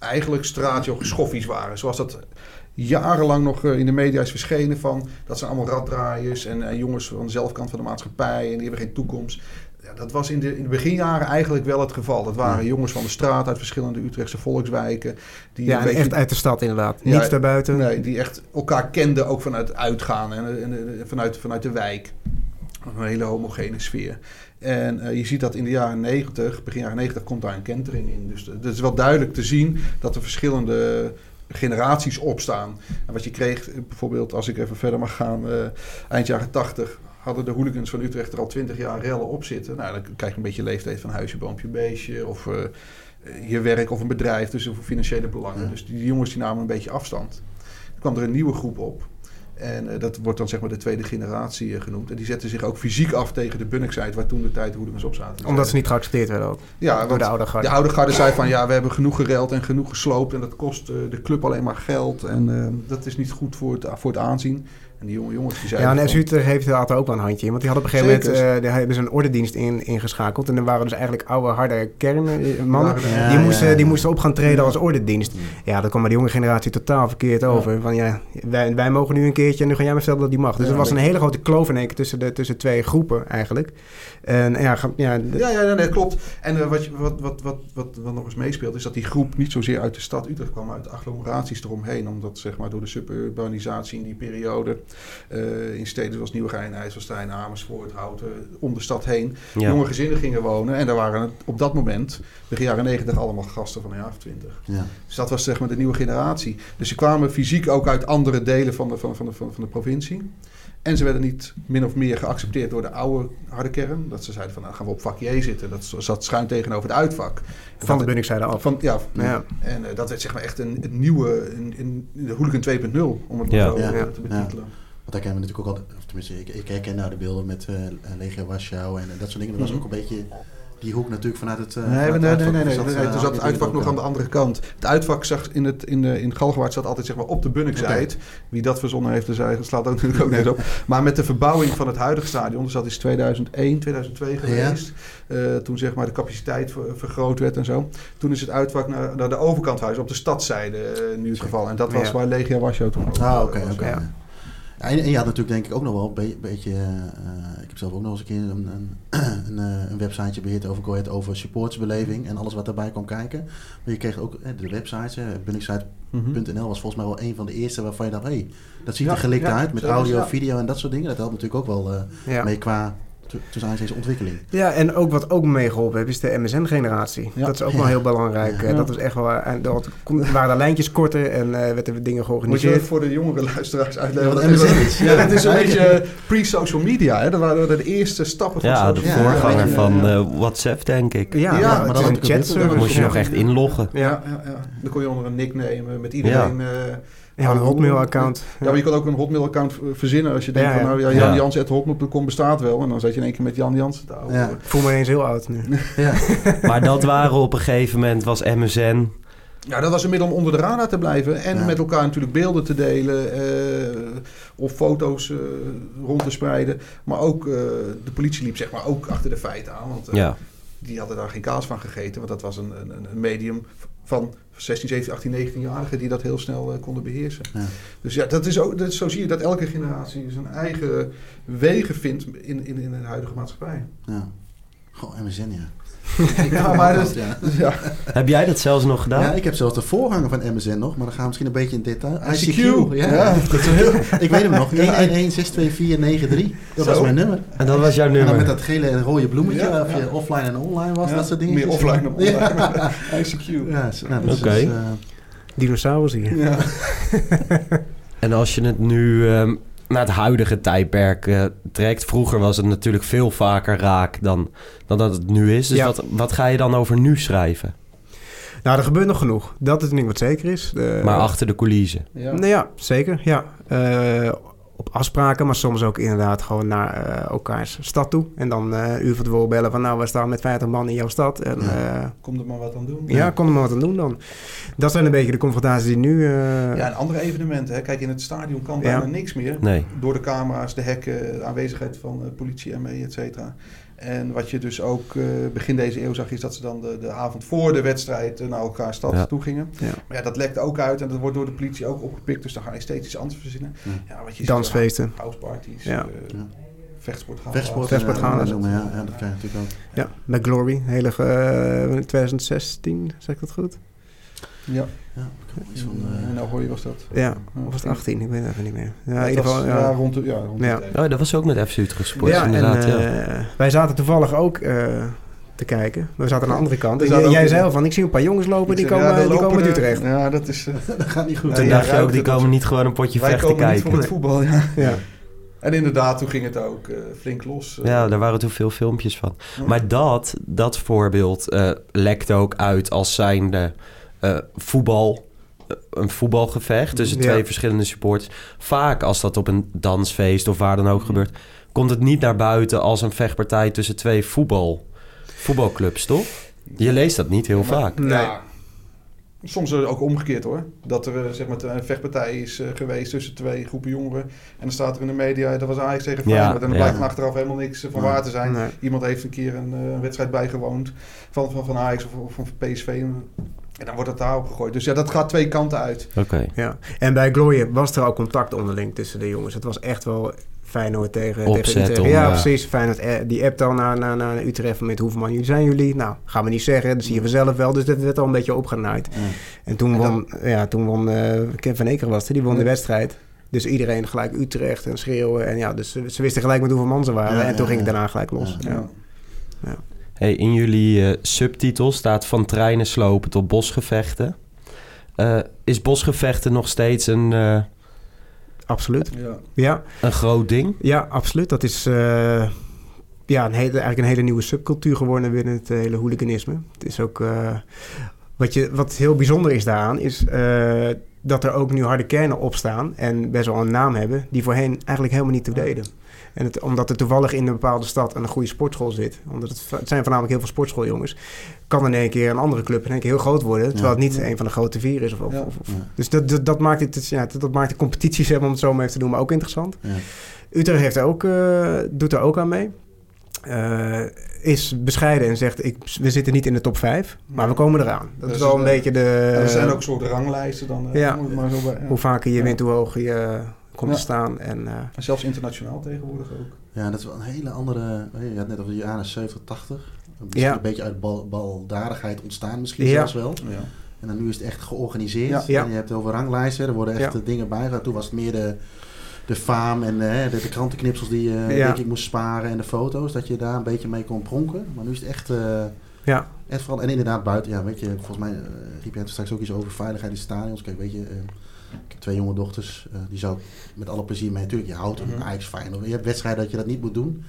eigenlijk straatje schoffies waren. Zoals dat jarenlang nog eh, in de media is verschenen van, dat zijn allemaal raddraaiers en, en jongens van de zelfkant van de maatschappij en die hebben geen toekomst. Ja, dat was in de, in de beginjaren eigenlijk wel het geval. Dat waren jongens van de straat uit verschillende Utrechtse volkswijken. Die ja beetje echt uit de stad inderdaad. Ja, Niets daarbuiten. Nee, die echt elkaar kenden, ook vanuit het uitgaan en, en, en vanuit, vanuit de wijk. Een hele homogene sfeer. En eh, je ziet dat in de jaren 90, begin jaren 90, komt daar een kentering in. Dus het is wel duidelijk te zien dat er verschillende generaties opstaan. En wat je kreeg, eh, bijvoorbeeld als ik even verder mag gaan, eh, eind jaren 80 hadden de hooligans van Utrecht er al 20 jaar rellen op zitten. Nou, dan krijg je een beetje leeftijd van huisje, boompje, beestje of eh, je werk of een bedrijf, dus voor financiële belangen. Ja. Dus die jongens die namen een beetje afstand. Er kwam er een nieuwe groep op. En eh, dat wordt dan zeg maar de tweede generatie eh, genoemd. En die zetten zich ook fysiek af tegen de Bunnickside, waar toen de tijd hooligans op zaten. Omdat ze niet geaccepteerd werden ook. ja, door want de oude garde. de oude garde zei van ja, we hebben genoeg gereld en genoeg gesloopt. En dat kost eh, de club alleen maar geld. En eh, dat is niet goed voor het, voor het aanzien. En die jonge jongens die zeiden... Ja, en FC Utrecht heeft had er ook wel een handje in. Want die hadden op een gegeven Zeker. moment eh, daar hebben ze een ordendienst in, ingeschakeld. En er waren dus eigenlijk oude, harde kernmannen. Er- Ja, die, moesten, ja. die moesten op gaan treden als ordendienst. Ja, dat kwam bij de jonge generatie totaal verkeerd over. Van ja, wij, wij mogen nu een keertje en nu ga jij me vertellen dat die mag. Dus er was een hele grote kloof in één keer tussen, de, tussen twee groepen eigenlijk. En ja, ja, Ja, ja, nee, klopt. En eh, wat, wat, wat, wat, wat, wat nog eens meespeelt, is dat die groep niet zozeer uit de stad Utrecht kwam, maar uit de agglomeraties eromheen. Omdat zeg maar, door de suburbanisatie in die periode eh, in steden zoals Nieuwegein, IJsselstein, Amersfoort, Houten, om de stad heen, Ja. jonge gezinnen gingen wonen. En daar waren het op dat moment, begin jaren negentig, allemaal gasten van een jaar of twintig. Ja. Dus dat was zeg maar de nieuwe generatie. Dus ze kwamen fysiek ook uit andere delen van de, van, van de, van, van de provincie. En ze werden niet min of meer geaccepteerd door de oude harde kern. Dat ze zeiden van, nou gaan we op vak J zitten. Dat zat schuin tegenover het uitvak. van de Bunningside af. Van, ja, Ja. en eh, dat werd zeg maar echt een, een nieuwe, een, een, de hooligan 2.0, om het Ja. zo Ja. te betitelen. Want daar kennen we natuurlijk ook al, of tenminste, ik, ik herken nou de beelden met eh Legia Warschau en eh, dat soort dingen. Dat was Mhm. ook een beetje die hoek natuurlijk vanuit het. eh, Nee, nee, vanuit nee, het nee, nee. Dus dat, zat het uitvak nog aan de andere kant. Het uitvak zag in, het, in, de, in Galgenwaard zat altijd zeg maar, op de Bunningside. Wie dat verzonnen heeft, dus hij slaat ook natuurlijk ook nergens op. Maar met de verbouwing van het huidige stadion, dus dat is 2001, 2002 geweest. eh, toen zeg maar de capaciteit ver- vergroot werd en zo. Toen is het uitvak naar, naar de overkant huis, op de stadszijde eh, nu het geval. En dat was Ja. waar Legia Warschau toen ook Ah, oké, oké. ja. En, en je had natuurlijk denk ik ook nog wel een be- beetje... eh, ik heb zelf ook nog eens een keer een, een, een, eh, een websiteje beheerd over, Ahead over supportersbeleving en alles wat daarbij kwam kijken. Maar je kreeg ook eh, de websites, eh, bunningsite.nl was volgens mij wel een van de eerste waarvan je dacht, hé, hey, dat ziet Ja, er gelikt ja, uit met audio, video en dat soort dingen. Dat helpt natuurlijk ook wel eh, mee qua tussen deze ontwikkeling. Ja, en ook wat ook meegeholpen heeft, is de MSN-generatie. Ja. Dat is ook wel heel belangrijk. Ja. Eh, Dat is echt wel... En dat kon- waren de lijntjes korter en eh werden er dingen Moet je georganiseerd. voor de jongere luisteraars uitleggen? wat MSN dat- is. Ja, dat is een beetje eh, pre-social media. Hè? Dat waren de eerste stappen van Ja, de social Ja, voorganger ja, van eh, WhatsApp, denk ik. Ja, Ja, maar, maar het dat een Dan moest je ja. nog echt inloggen. Ja, ja, ja. Dan kon je onder een nickname met iedereen... eh, Ja, een Hotmail-account. Ja, maar je kon ook een Hotmail-account eh, verzinnen als je denkt Ja, van ja. nou ja, Ja. Jan Jans.hotmail.com bestaat wel. En dan zat je in één keer met Jan Jans te houden. Ja. Ik voel me ineens heel oud nu. Ja. Maar dat waren op een gegeven moment, was MSN. Ja, dat was een middel om onder de radar te blijven. En Ja. met elkaar natuurlijk beelden te delen. eh, of foto's eh, rond te spreiden. Maar ook eh, de politie liep zeg maar ook achter de feiten aan. Want eh, Ja. die hadden daar geen kaas van gegeten. Want dat was een, een, een medium van 16, 17, 18, 19-jarigen die dat heel snel eh, konden beheersen. Ja. Dus ja, dat is ook, dat, zo zie je dat elke generatie zijn eigen wegen vindt in, in, in de huidige maatschappij. Ja. Goh, MSN, ja. Ja, maar dat, ja. dus ja. Heb jij dat zelfs nog gedaan? Ja, ik heb zelfs de voorganger van MSN nog, maar dan gaan we misschien een beetje in detail. ICQ. ja. Ja. Dat is heel, ik weet hem nog, 111-62493. Dat Zo. was mijn nummer. En dat was jouw En dan nummer. met dat gele en rode bloemetje, Ja, of je offline en online was, Ja, dat soort dingen. Meer offline dan online. ICQ. ja nou, is Oké. dus, eh, Dinosaurus hier. Ja. En als je het nu ehm, naar het huidige tijdperk eh, trekt... Vroeger was het natuurlijk veel vaker raak dan, dan dat het nu is. Dus Ja. wat, wat ga je dan over nu schrijven? Nou, er gebeurt nog genoeg. Dat is een ding wat zeker is. De- Maar achter de coulissen. Ja. Nou ja, zeker. Ja. Eh, op afspraken, maar soms ook inderdaad gewoon naar eh, elkaars stad toe. En dan eh, een uur van tevoren bellen van... nou, we staan met 50 man in jouw stad. En Ja. Kom er maar wat aan doen. ja kon er maar wat aan doen dan. Dat zijn een beetje de confrontaties die nu... eh, Ja, en andere evenementen. Hè. Kijk, in het stadion kan Ja. bijna niks meer. Nee. Door de camera's, de hekken, de aanwezigheid van eh, politie, ME, et cetera. En wat je dus ook eh, begin deze eeuw zag, is dat ze dan de, de avond voor de wedstrijd eh, naar elkaar stad Ja. toe gingen. Ja. Maar ja, dat lekt ook uit en dat wordt door de politie ook opgepikt. Dus dan ga je steeds iets anders verzinnen. Ja. Ja, wat je Dansfeesten. Houseparties, Ja. eh Ja. vechtsportgala. vechtsport, Vechtsport eh, gaan, dat dat- noemen, ja, ja, dat krijg je natuurlijk ook. Ja, met Glory. Hele, eh, 2016, zeg ik dat goed? Ja, Ja, iets van, eh, nou je was dat. Ja, of was het 18? Ik weet het even niet meer. Ja, in ieder was, geval... ja, Ja. rond de, ja, rond Ja. de. Oh, dat was ook met FC Utrecht Sport, Ja, en inderdaad. ja. eh, wij zaten toevallig ook eh, te kijken. We zaten aan de andere kant. En zaten jij zei al van, ik zie een paar jongens lopen, die komen, ja, die komen uit Utrecht. Ja, dat is... eh, dat gaat niet goed. Toen Ja, dacht je ook, die komen niet gewoon een potje wij vechten komen niet kijken. voor het voetbal, ja. Ja. En inderdaad, toen ging het ook eh, flink los. eh. Ja, daar waren toen veel filmpjes van. Ja. Maar dat, dat voorbeeld eh lekt ook uit als zijnde eh, voetbal, eh, een voetbalgevecht tussen Ja. twee verschillende supporters. Vaak als dat op een dansfeest of waar dan ook gebeurt, komt het niet naar buiten als een vechtpartij tussen twee voetbal, voetbalclubs, toch? Je leest dat niet heel Maar- vaak. Nee. Ja, soms ook omgekeerd hoor. Dat er eh, zeg maar, een vechtpartij is geweest tussen twee groepen jongeren. En dan staat er in de media, dat was Ajax tegen Ja, Feyenoord. en dan ja. blijkt achteraf helemaal niks van waar te zijn. Nee. Iemand heeft een keer een, eh, wedstrijd bijgewoond van, van, van Ajax of, of van PSV. En dan wordt het daarop gegooid. Dus ja, dat gaat twee kanten uit. Oké. Ja. En bij Glory was er ook contact onderling tussen de jongens. Het was echt wel Feyenoord tegen, Opzet tegen Utrecht. om, ja, ja. precies. Feyenoord eh, die appt dan naar, naar, naar Utrecht met hoeveel man jullie zijn jullie. Nou, gaan we niet zeggen. Dat zie je vanzelf wel. Dus dat werd al een beetje opgenaaid. Ja. En toen En won, ja, toen won eh Ken van Eker was er. Die won de wedstrijd. Dus iedereen gelijk Utrecht en schreeuwen. En ja, dus ze, ze wisten gelijk met hoeveel man ze waren. Ja, en toen ja, ging het daarna gelijk los. Ja. Ja. Hey, in jullie eh, subtitel staat van treinen slopen tot bosgevechten. Eh, is bosgevechten nog steeds een, eh, Absoluut. Ja. Ja, een groot ding? ja, absoluut. Dat is eh, ja, een hele, eigenlijk een hele nieuwe subcultuur geworden binnen het hele hooliganisme. Het is ook... eh, wat, je, wat heel bijzonder is daaraan, is eh, dat er ook nu harde kernen opstaan en best wel een naam hebben, die voorheen eigenlijk helemaal niet toe deden. En het, omdat er toevallig in een bepaalde stad een goede sportschool zit, omdat het, het zijn voornamelijk heel veel sportschooljongens, kan in één keer een andere club in één keer heel groot worden, terwijl Ja. het niet een van de grote vier is. Of, of. Dus dat, dat, dat maakt het, ja, dat, dat maakt de competitie, zeg maar, om het zo maar even te noemen, ook interessant. Ja. Utrecht heeft ook, eh, doet er ook aan mee. Eh, is bescheiden en zegt, ik, we zitten niet in de top 5, maar we komen eraan. Dat Dus, is wel een eh, beetje de... Er zijn ook soort ranglijsten dan. ja. maar zo bij- ja. Hoe vaker je Ja. wint, hoe hoger je komt Ja. te staan. En, eh, En zelfs internationaal tegenwoordig ook. Ja, dat is wel een hele andere... Je had net over de jaren 70, 80. Misschien Ja. een beetje uit bal, baldadigheid ontstaan misschien Ja. zelfs wel. Ja. En dan nu is het echt georganiseerd. Ja. Ja. En je hebt over ranglijsten. Er worden echt Ja. eh, dingen bijgehouden. Toen was het meer de, de faam en eh, de, de krantenknipsels die je Ja. denk ik moest sparen. En de foto's. Dat je daar een beetje mee kon pronken. Maar nu is het echt... eh, ja, echt vooral, en inderdaad buiten, ja, weet je, volgens mij eh, riep jij het straks ook iets over veiligheid in stadions. Kijk, weet je, eh, ik heb twee jonge dochters, eh, die zou ik met alle plezier mee. Natuurlijk, je houdt Mhm. een Ajax fijn. Je hebt wedstrijden dat je dat niet moet doen.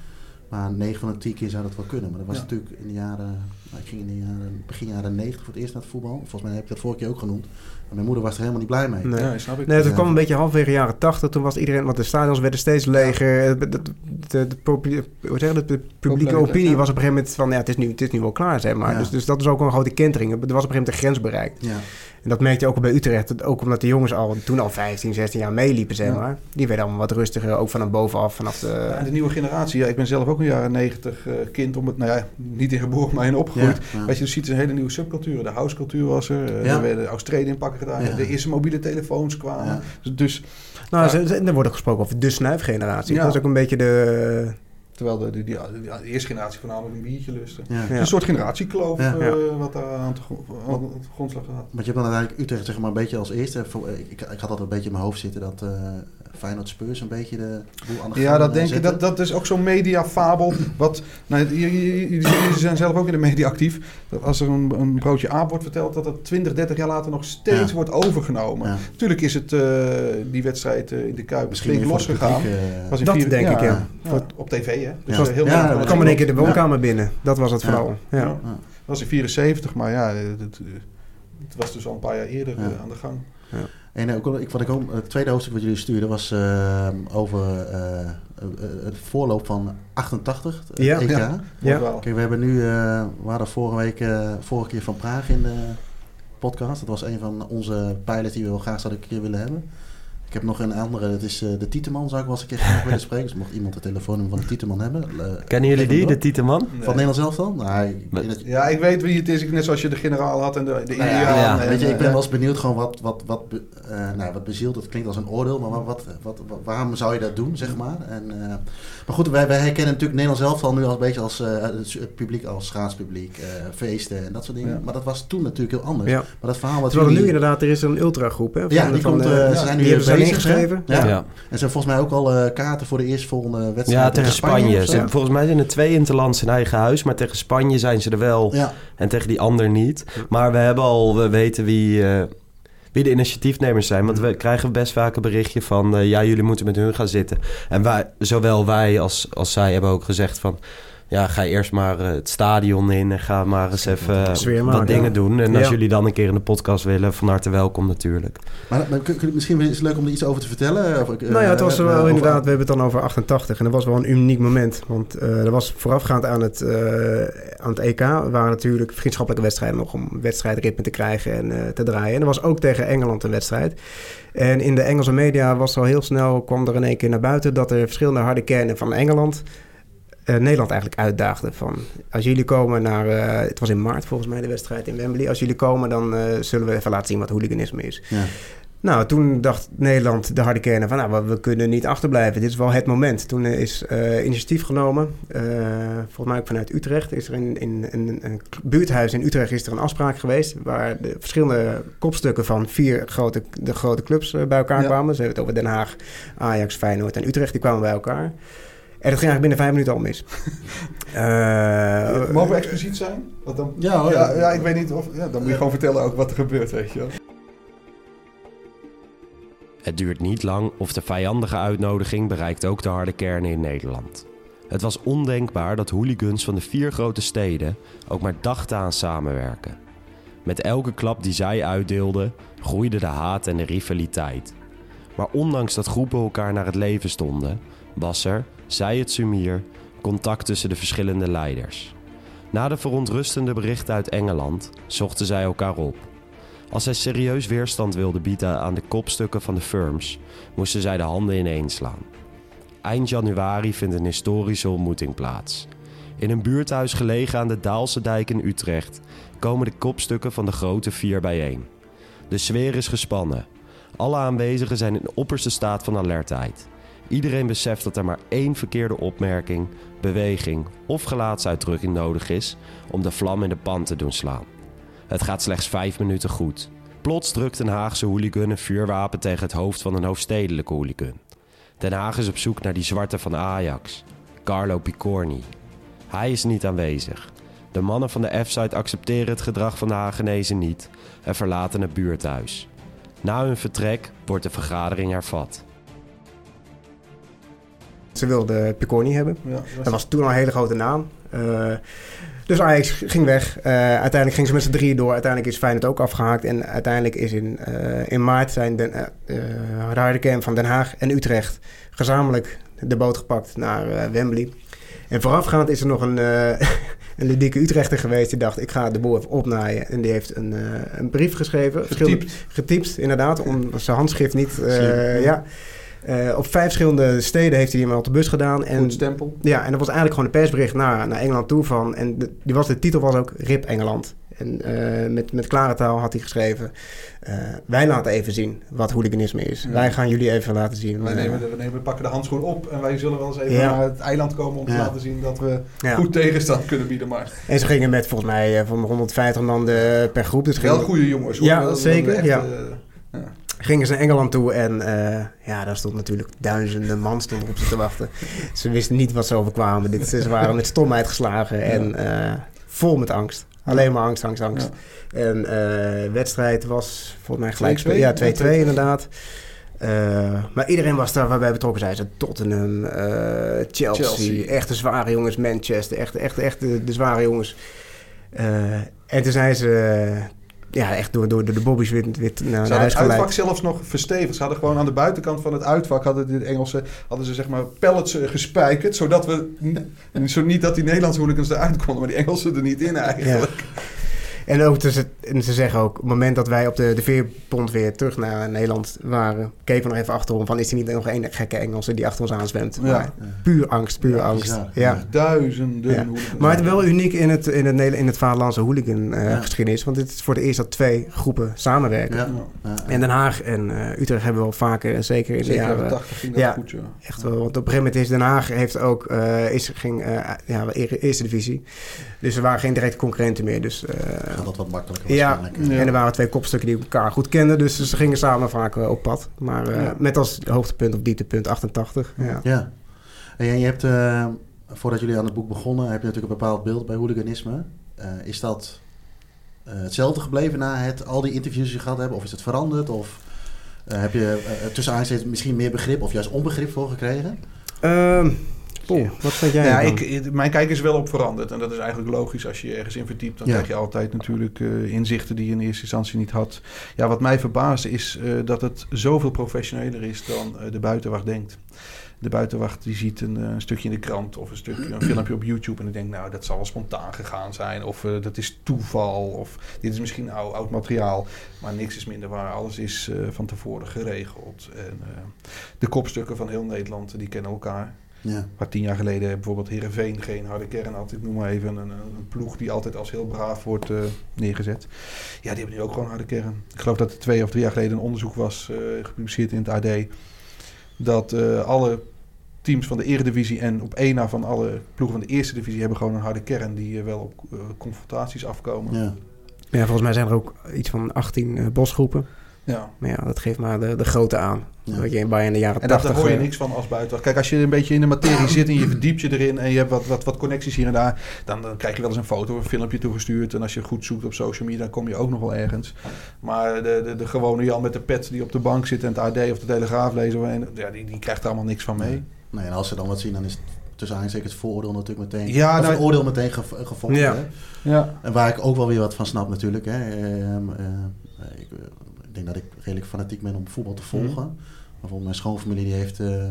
Maar 9 van de 10 keer zou dat wel kunnen. Maar dat was Ja. natuurlijk in de jaren, nou, ik ging in de jaren, begin jaren 90 voor het eerst naar het voetbal. Volgens mij heb ik dat vorige keer ook genoemd. Maar mijn moeder was er helemaal niet blij mee. nee. Ja, snap ik. Nee, dat Ja. kwam een beetje halverwege jaren 80. Toen was iedereen, want de stadions werden steeds leger. De, de, de, de, de publieke opinie was op een gegeven moment van, ja, het is nu, het is nu wel klaar, zeg maar. Ja. Dus, dus dat is ook een grote kentering. Er was op een gegeven moment een grens bereikt. Ja, En dat merkte je ook al bij Utrecht. Ook omdat de jongens al toen al 15, 16 jaar meeliepen, zeg Ja. maar. Die werden allemaal wat rustiger, ook van bovenaf, vanaf de... Ja, en de nieuwe generatie. Ja, ik ben zelf ook een jaren negentig eh, kind. Om het, nou ja, niet in geboren, maar in opgegroeid. Ja, je, ziet een hele nieuwe subcultuur. De housecultuur was er. eh, Ja. Er werden Australië pakken gedaan. De eerste mobiele telefoons kwamen. Ja. Dus Nou, er wordt ook gesproken over de snuifgeneratie. Ja. Dat is ook een beetje de... terwijl de, de, die- die- de eerste generatie voornamelijk een biertje lustte. ja. Ja. Een soort generatiekloof Ja. eh, wat daar aan de, gro- grondslag had. Want je hebt dan uiteindelijk Utrecht zeg maar een beetje als eerste. Voor- Ik, ik, had altijd een beetje in mijn hoofd zitten dat eh Feyenoord Spurs een beetje de boel aan de Ja, dat eh, denk ik. Dat, dat is ook zo'n mediafabel. Wat, nou, jullie, zijn zelf ook in de media actief. Dat als er een, een broodje aap wordt verteld, dat dat 20, 30 jaar later nog steeds Ja. wordt overgenomen. Ja. Natuurlijk is het eh, die wedstrijd eh, in de Kuip Misschien flink voor losgegaan. in Dat vier- denk ik, ja. Ja, Op tv, hè? Dus Ja. eh, heel Ja, Er kwam in één keer de woonkamer binnen. Dat was het Ja. vooral. Ja. Ja. ja. Dat was in 74, maar ja, het, was dus al een paar jaar eerder Ja. eh, aan de gang. En eh, ook, ik, wat ik ook, het tweede hoofdstuk wat jullie stuurden was eh, over eh, eh, het voorloop van 88, het Ja. EK. Ja. Kijk, we hebben nu, eh, we hadden vorige week, vorige keer van Praag in de podcast. Dat was een van onze pilots die we wel graag zouden een keer willen hebben. Ik heb nog een andere, dat is eh, de Tieteman, zou ik wel eens een keer graag willen spreken. Dus mocht iemand de telefoonnummer van de Tieteman hebben. eh, Kennen jullie die, de Tieteman? Van Nederland zelf dan? Nou, ik, Ja, ik weet wie het is. Ik- Net zoals je de generaal had en de, de Nou ja, ja, en, weet je, ik ben eh, wel eens benieuwd gewoon wat, wat, wat, be- eh, nou, wat bezielt. Dat klinkt als een oordeel, maar wat, wat, wat, waarom zou je dat doen, zeg maar? En, eh, maar goed, wij, wij herkennen natuurlijk Nederland zelf al nu als een beetje als eh, het, publiek, als schaatspubliek, eh, feesten en dat soort dingen. Ja. Maar dat was toen natuurlijk heel anders. Ja. Maar dat verhaal wat Terwijl er nu jullie- inderdaad, er is een ultragroep. Hè, Ja, van- die van, komt, ja, ze zijn nu ingeschreven. Ja. Ja. En ze hebben volgens mij ook al eh, kaarten voor de eerstvolgende wedstrijd. Ja, tegen Spanje. Volgens mij zijn er twee interlands in eigen huis, maar tegen Spanje zijn ze er wel Ja, en tegen die ander niet. Maar we hebben al, we weten wie, eh, wie de initiatiefnemers zijn. Want we krijgen best vaak een berichtje van, eh, ja, jullie moeten met hun gaan zitten. En wij, zowel wij als, als zij hebben ook gezegd van, ja, ga eerst maar eh, het stadion in en ga maar eens even eh, Sfeer wat maken, dingen ja. doen. En als Ja. jullie dan een keer in de podcast willen, van harte welkom natuurlijk. maar, maar kun- kun- misschien is het leuk om er iets over te vertellen. Of, ik, Nou ja, het eh, was eh, wel inderdaad, we hebben het dan over 88 en dat was wel een uniek moment. Want eh er was voorafgaand aan het, eh, aan het EK waren natuurlijk vriendschappelijke wedstrijden nog om wedstrijdritme te krijgen en eh, te draaien. En er was ook tegen Engeland een wedstrijd. En in de Engelse media was al heel snel, kwam er in één keer naar buiten dat er verschillende harde kernen van Engeland eh, Nederland eigenlijk uitdaagden. Van, als jullie komen naar, eh, het was in maart volgens mij de wedstrijd in Wembley. Als jullie komen dan eh, zullen we even laten zien wat hooliganisme is. Ja. Nou, toen dacht Nederland, de harde kernen, van nou, we- kunnen niet achterblijven. Dit is wel het moment. Toen is initiatief genomen, volgens mij ook vanuit Utrecht. Is er in, in, in een buurthuis in Utrecht is er een afspraak geweest... waar de verschillende kopstukken van vier grote, de grote clubs bij elkaar Ja. kwamen. Ze hebben het over Den Haag, Ajax, Feyenoord en Utrecht. Die kwamen bij elkaar. En dat ging eigenlijk binnen vijf minuten al mis. Eh, Mogen we expliciet zijn? Want dan, Ja, hoor. ja, ja, ik weet niet of... Ja, dan moet je gewoon vertellen ook wat er gebeurt, weet je wel. Het duurt niet lang of de vijandige uitnodiging bereikt ook de harde kernen in Nederland. Het was ondenkbaar dat hooligans van de vier grote steden ook maar dachten aan samenwerken. Met elke klap die zij uitdeelden, groeide de haat en de rivaliteit. Maar ondanks dat groepen elkaar naar het leven stonden, was er, zij het sumier, contact tussen de verschillende leiders. Na de verontrustende berichten uit Engeland zochten zij elkaar op. Als zij serieus weerstand wilden bieden aan de kopstukken van de firms, moesten zij de handen ineens slaan. Eind januari vindt een historische ontmoeting plaats. In een buurthuis gelegen aan de Daalse dijk in Utrecht komen de kopstukken van de grote vier bijeen. De sfeer is gespannen. Alle aanwezigen zijn in opperste staat van alertheid. Iedereen beseft dat er maar één verkeerde opmerking, beweging of gelaatsuitdrukking nodig is om de vlam in de pan te doen slaan. Het gaat slechts vijf minuten goed. Plots drukt een Haagse hooligan een vuurwapen tegen het hoofd van een hoofdstedelijke hooligan. Den Haag is op zoek naar die zwarte van Ajax, Carlo Picorni. Hij is niet aanwezig. De mannen van de F-site accepteren het gedrag van de Hagenezen niet en verlaten het buurthuis. Na hun vertrek wordt de vergadering hervat. Ze wilden Picorni hebben. Ja, dat Dat was toen al een hele grote naam. Eh, dus Ajax ging weg. Eh, uiteindelijk gingen ze met z'n drieën door. Uiteindelijk is Feyenoord ook afgehaakt. En uiteindelijk is in, eh, in maart zijn den, de kern van Den Haag en Utrecht gezamenlijk de boot gepakt naar Wembley. En voorafgaand is er nog een, een ludieke Utrechter geweest die dacht... ik ga de boel even opnaaien. En die heeft een, een brief geschreven. Getypt. Getypt, inderdaad. Om zijn handschrift niet... Slim. ja. Eh, op vijf verschillende steden heeft hij hem op de bus gedaan. En Goed stempel. ja, en dat was eigenlijk gewoon een persbericht naar, naar Engeland toe van... En de, die was, de titel was ook Rip Engeland. En eh, met, met klare taal had hij geschreven... eh, wij laten even zien wat hooliganisme is. Ja. Wij gaan jullie even laten zien. Wij nemen, de- we, nemen, we pakken de handschoen op en wij zullen wel eens even Ja. naar het eiland komen om te Ja. laten zien dat we goed tegenstand kunnen bieden. Maar En ze gingen met volgens mij van 150 man de- per groep. Dus wel gingen, goede jongens. hoor. Ja, zeker, echt, ja. Gingen ze naar Engeland toe. En eh, ja, daar stond natuurlijk duizenden man stonden op ze te wachten. Ze wisten niet wat ze overkwamen. Dit, ze waren met stomheid geslagen en eh, vol met angst. Alleen maar angst, angst, angst. En eh wedstrijd was volgens mij gelijk 2-2? spelen. Ja, 2-2 Ja, 2-2. inderdaad. Maar iedereen was daar waarbij betrokken zijn. Ze Tottenham, Chelsea, Chelsea. echte zware jongens. Manchester, echt, echt, echt de, de zware jongens. En toen zijn ze ja, echt door, door, door de bobby's weer, weer naar, Ze hadden huis het uitvak zelfs nog verstevigd. Ze hadden gewoon aan de buitenkant van het uitvak hadden de Engelsen hadden ze zeg maar pallets eh, gespijkerd, zodat we zo niet dat die Nederlandse hooligans eruit konden, maar die Engelsen er niet in eigenlijk. En ook te, en ze zeggen ook, op het moment dat wij op de, de veerpont weer terug naar Nederland waren, keken we nog even achterom van, is er niet nog één gekke Engelse die achter ons aanzwemt? Ja. Maar puur angst, puur Ja, angst. Ja. Duizenden Ja. hooligans. Maar het is wel uniek in het, in het, Neder- in het vaderlandse hooligan eh, Ja. geschiedenis, want het is voor het eerst dat twee groepen samenwerken. Ja. Ja. Ja. En Den Haag en eh, Utrecht hebben wel vaker, en zeker in de Zeker de jaren... 80 ging dat ja. goed, ja. Echt wel, want op een gegeven moment is Den Haag heeft ook, eh, is, ging, eh, ja, eerste divisie. Dus er waren geen directe concurrenten meer. Dus, eh, Gaat dat wat makkelijker Ja. waarschijnlijk. Ja. En er waren twee kopstukken die elkaar goed kenden. Dus ze gingen samen vaak eh, op pad. Maar eh, Ja. met als hoogtepunt of dieptepunt 88. Ja. Ja. En je hebt, eh, voordat jullie aan het boek begonnen, heb je natuurlijk een bepaald beeld bij hooliganisme. Eh, is dat eh, hetzelfde gebleven na het, al die interviews die je gehad hebben? Of is het veranderd? Of eh, heb je eh, tussen aanstekens misschien meer begrip of juist onbegrip voor gekregen? Paul, wat vind jij Ja, ik, mijn kijk is wel op veranderd. En dat is eigenlijk logisch. Als je je ergens in verdiept, dan Ja. krijg je altijd natuurlijk eh, inzichten die je in eerste instantie niet had. Ja, wat mij verbaast is eh, dat het zoveel professioneler is dan eh, de buitenwacht denkt. De buitenwacht die ziet een, een stukje in de krant of een stukje, een filmpje op YouTube. En die denkt, nou, dat zal wel spontaan gegaan zijn. Of dat is toeval. Of dit is misschien oud, oud materiaal. Maar niks is minder waar. Alles is van tevoren geregeld. En de kopstukken van heel Nederland, die kennen elkaar. Ja. Waar tien jaar geleden bijvoorbeeld Herenveen geen harde kern had. Ik noem maar even een, een ploeg die altijd als heel braaf wordt eh, neergezet. Ja, die hebben nu ook gewoon harde kern. Ik geloof dat er twee of drie jaar geleden een onderzoek was eh, gepubliceerd in het AD. Dat eh, alle teams van de eredivisie en op één na van alle ploegen van de eerste divisie hebben gewoon een harde kern die wel op eh, confrontaties afkomen. Ja. Ja, volgens mij zijn er ook iets van 18 eh, bosgroepen. Ja. Maar ja, dat geeft maar de, de grootte aan. Ja. Wat je bij in de jaren En dat, 80... daar hoor je eh, niks van als buitenwacht. Kijk, als je een beetje in de materie zit en je verdiept je erin en je hebt wat, wat, wat connecties hier en daar, dan, dan krijg je wel eens een foto of een filmpje toegestuurd. En als je goed zoekt op social media, dan kom je ook nog wel ergens. Maar de, de, de gewone Jan met de pet die op de bank zit en het AD of de Telegraaf lezen, en, ja, die, die krijgt er allemaal niks van mee. Nee, en als ze dan wat zien, dan is het tussen aanstekens het vooroordeel natuurlijk meteen... Ja, nou- het oordeel meteen gev- gevonden. Ja. hè. Ja. En waar ik ook wel weer wat van snap natuurlijk. Hè. Ehm, eh, ik, eh, ik denk dat ik redelijk fanatiek ben om voetbal te volgen. Maar bijvoorbeeld mijn schoonfamilie die heeft eh,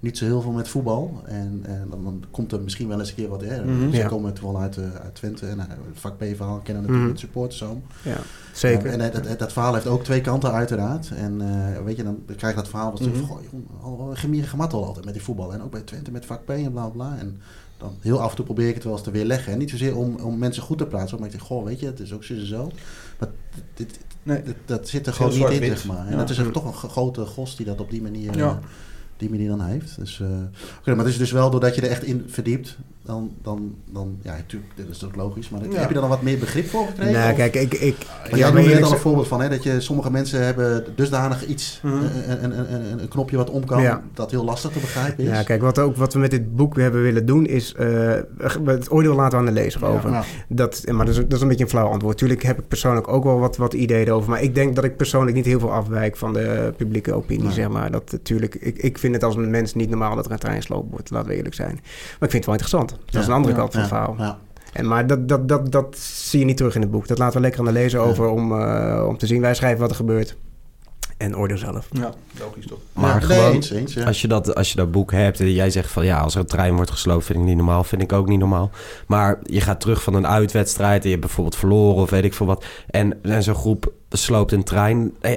niet zo heel veel met voetbal. En, en dan, dan komt er misschien wel eens een keer wat. Hè. Mhm. Ze Ja. komen toevallig uit, eh, uit Twente. En het vak B-verhaal kennen natuurlijk Mhm. met supportersoom. Ja, zeker. En, en dat, dat, dat verhaal heeft ook twee kanten uiteraard. En weet je, dan krijg je dat verhaal was Mhm. van, goh, joh, al- al gemieren gemat al altijd met die voetbal. En ook bij Twente met vak B en bla bla. En dan heel af en toe probeer ik het wel eens te weerleggen. En niet zozeer om, om mensen goed te plaatsen. Maar ik denk, goh, weet je, het is ook zo en zo. Maar dit- Nee. dat, dat zit er gewoon niet in, zeg maar. En dat is toch een grote gos die dat op die manier, Ja. Eh, die manier dan heeft. Dus, eh, oké, maar het is dus wel doordat je er echt in verdiept, dan, dan, dan ja, natuurlijk, dat is ook logisch. Maar Ja. heb je dan wat meer begrip voor gekregen? nou, Of- kijk, ik... ik maar ja, jij noemde net al een voorbeeld van, hè, dat je sommige mensen hebben dusdanig iets, Mhm. een, een, een, een, een knopje wat om kan, Ja. dat heel lastig te begrijpen is. Ja, kijk, wat, ook, wat we met dit boek hebben willen doen is... eh, het oordeel laten aan de lezer over. Dat, maar dat is, dat is een beetje een flauw antwoord. Tuurlijk heb ik persoonlijk ook wel wat, wat ideeën over. Maar ik denk dat ik persoonlijk niet heel veel afwijk van de publieke opinie, Nee. zeg maar. Dat natuurlijk, ik, ik vind het als een mens niet normaal dat er een trein gesloopt wordt, laten we eerlijk zijn. Maar ik vind het wel interessant. Dat Ja. is een andere Ja. kant van het verhaal. Ja. En, maar dat, dat, dat, dat zie je niet terug in het boek. Dat laten we lekker aan de lezer Ja. over om, eh, om te zien. Wij schrijven wat er gebeurt. En oordeel zelf. Ja, logisch toch. Maar Ja, gewoon, eens, eens, ja. als, je dat, als je dat boek hebt en jij zegt van ja, als er een trein wordt gesloopt, vind ik niet normaal, vind ik ook niet normaal. Maar je gaat terug van een uitwedstrijd en je hebt bijvoorbeeld verloren of weet ik veel wat. En, en zo'n groep sloopt een trein. Eh,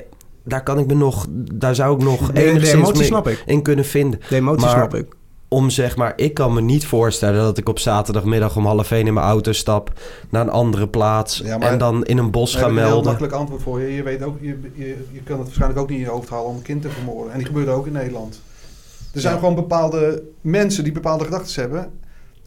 daar kan ik me nog, daar zou ik nog De, de enigszins emotie snap ik. in kunnen vinden. De emotie Maar- snap ik. Om zeg maar, ik kan me niet voorstellen dat ik op zaterdagmiddag om half één in mijn auto stap naar een andere plaats Ja, maar- en dan in een bos ga ik een heel melden. makkelijk antwoord voor je. Je, weet ook, je, je, je kan het waarschijnlijk ook niet in je hoofd halen om een kind te vermoorden. En die gebeurt ook in Nederland. Er zijn Ja. gewoon bepaalde mensen die bepaalde gedachten hebben.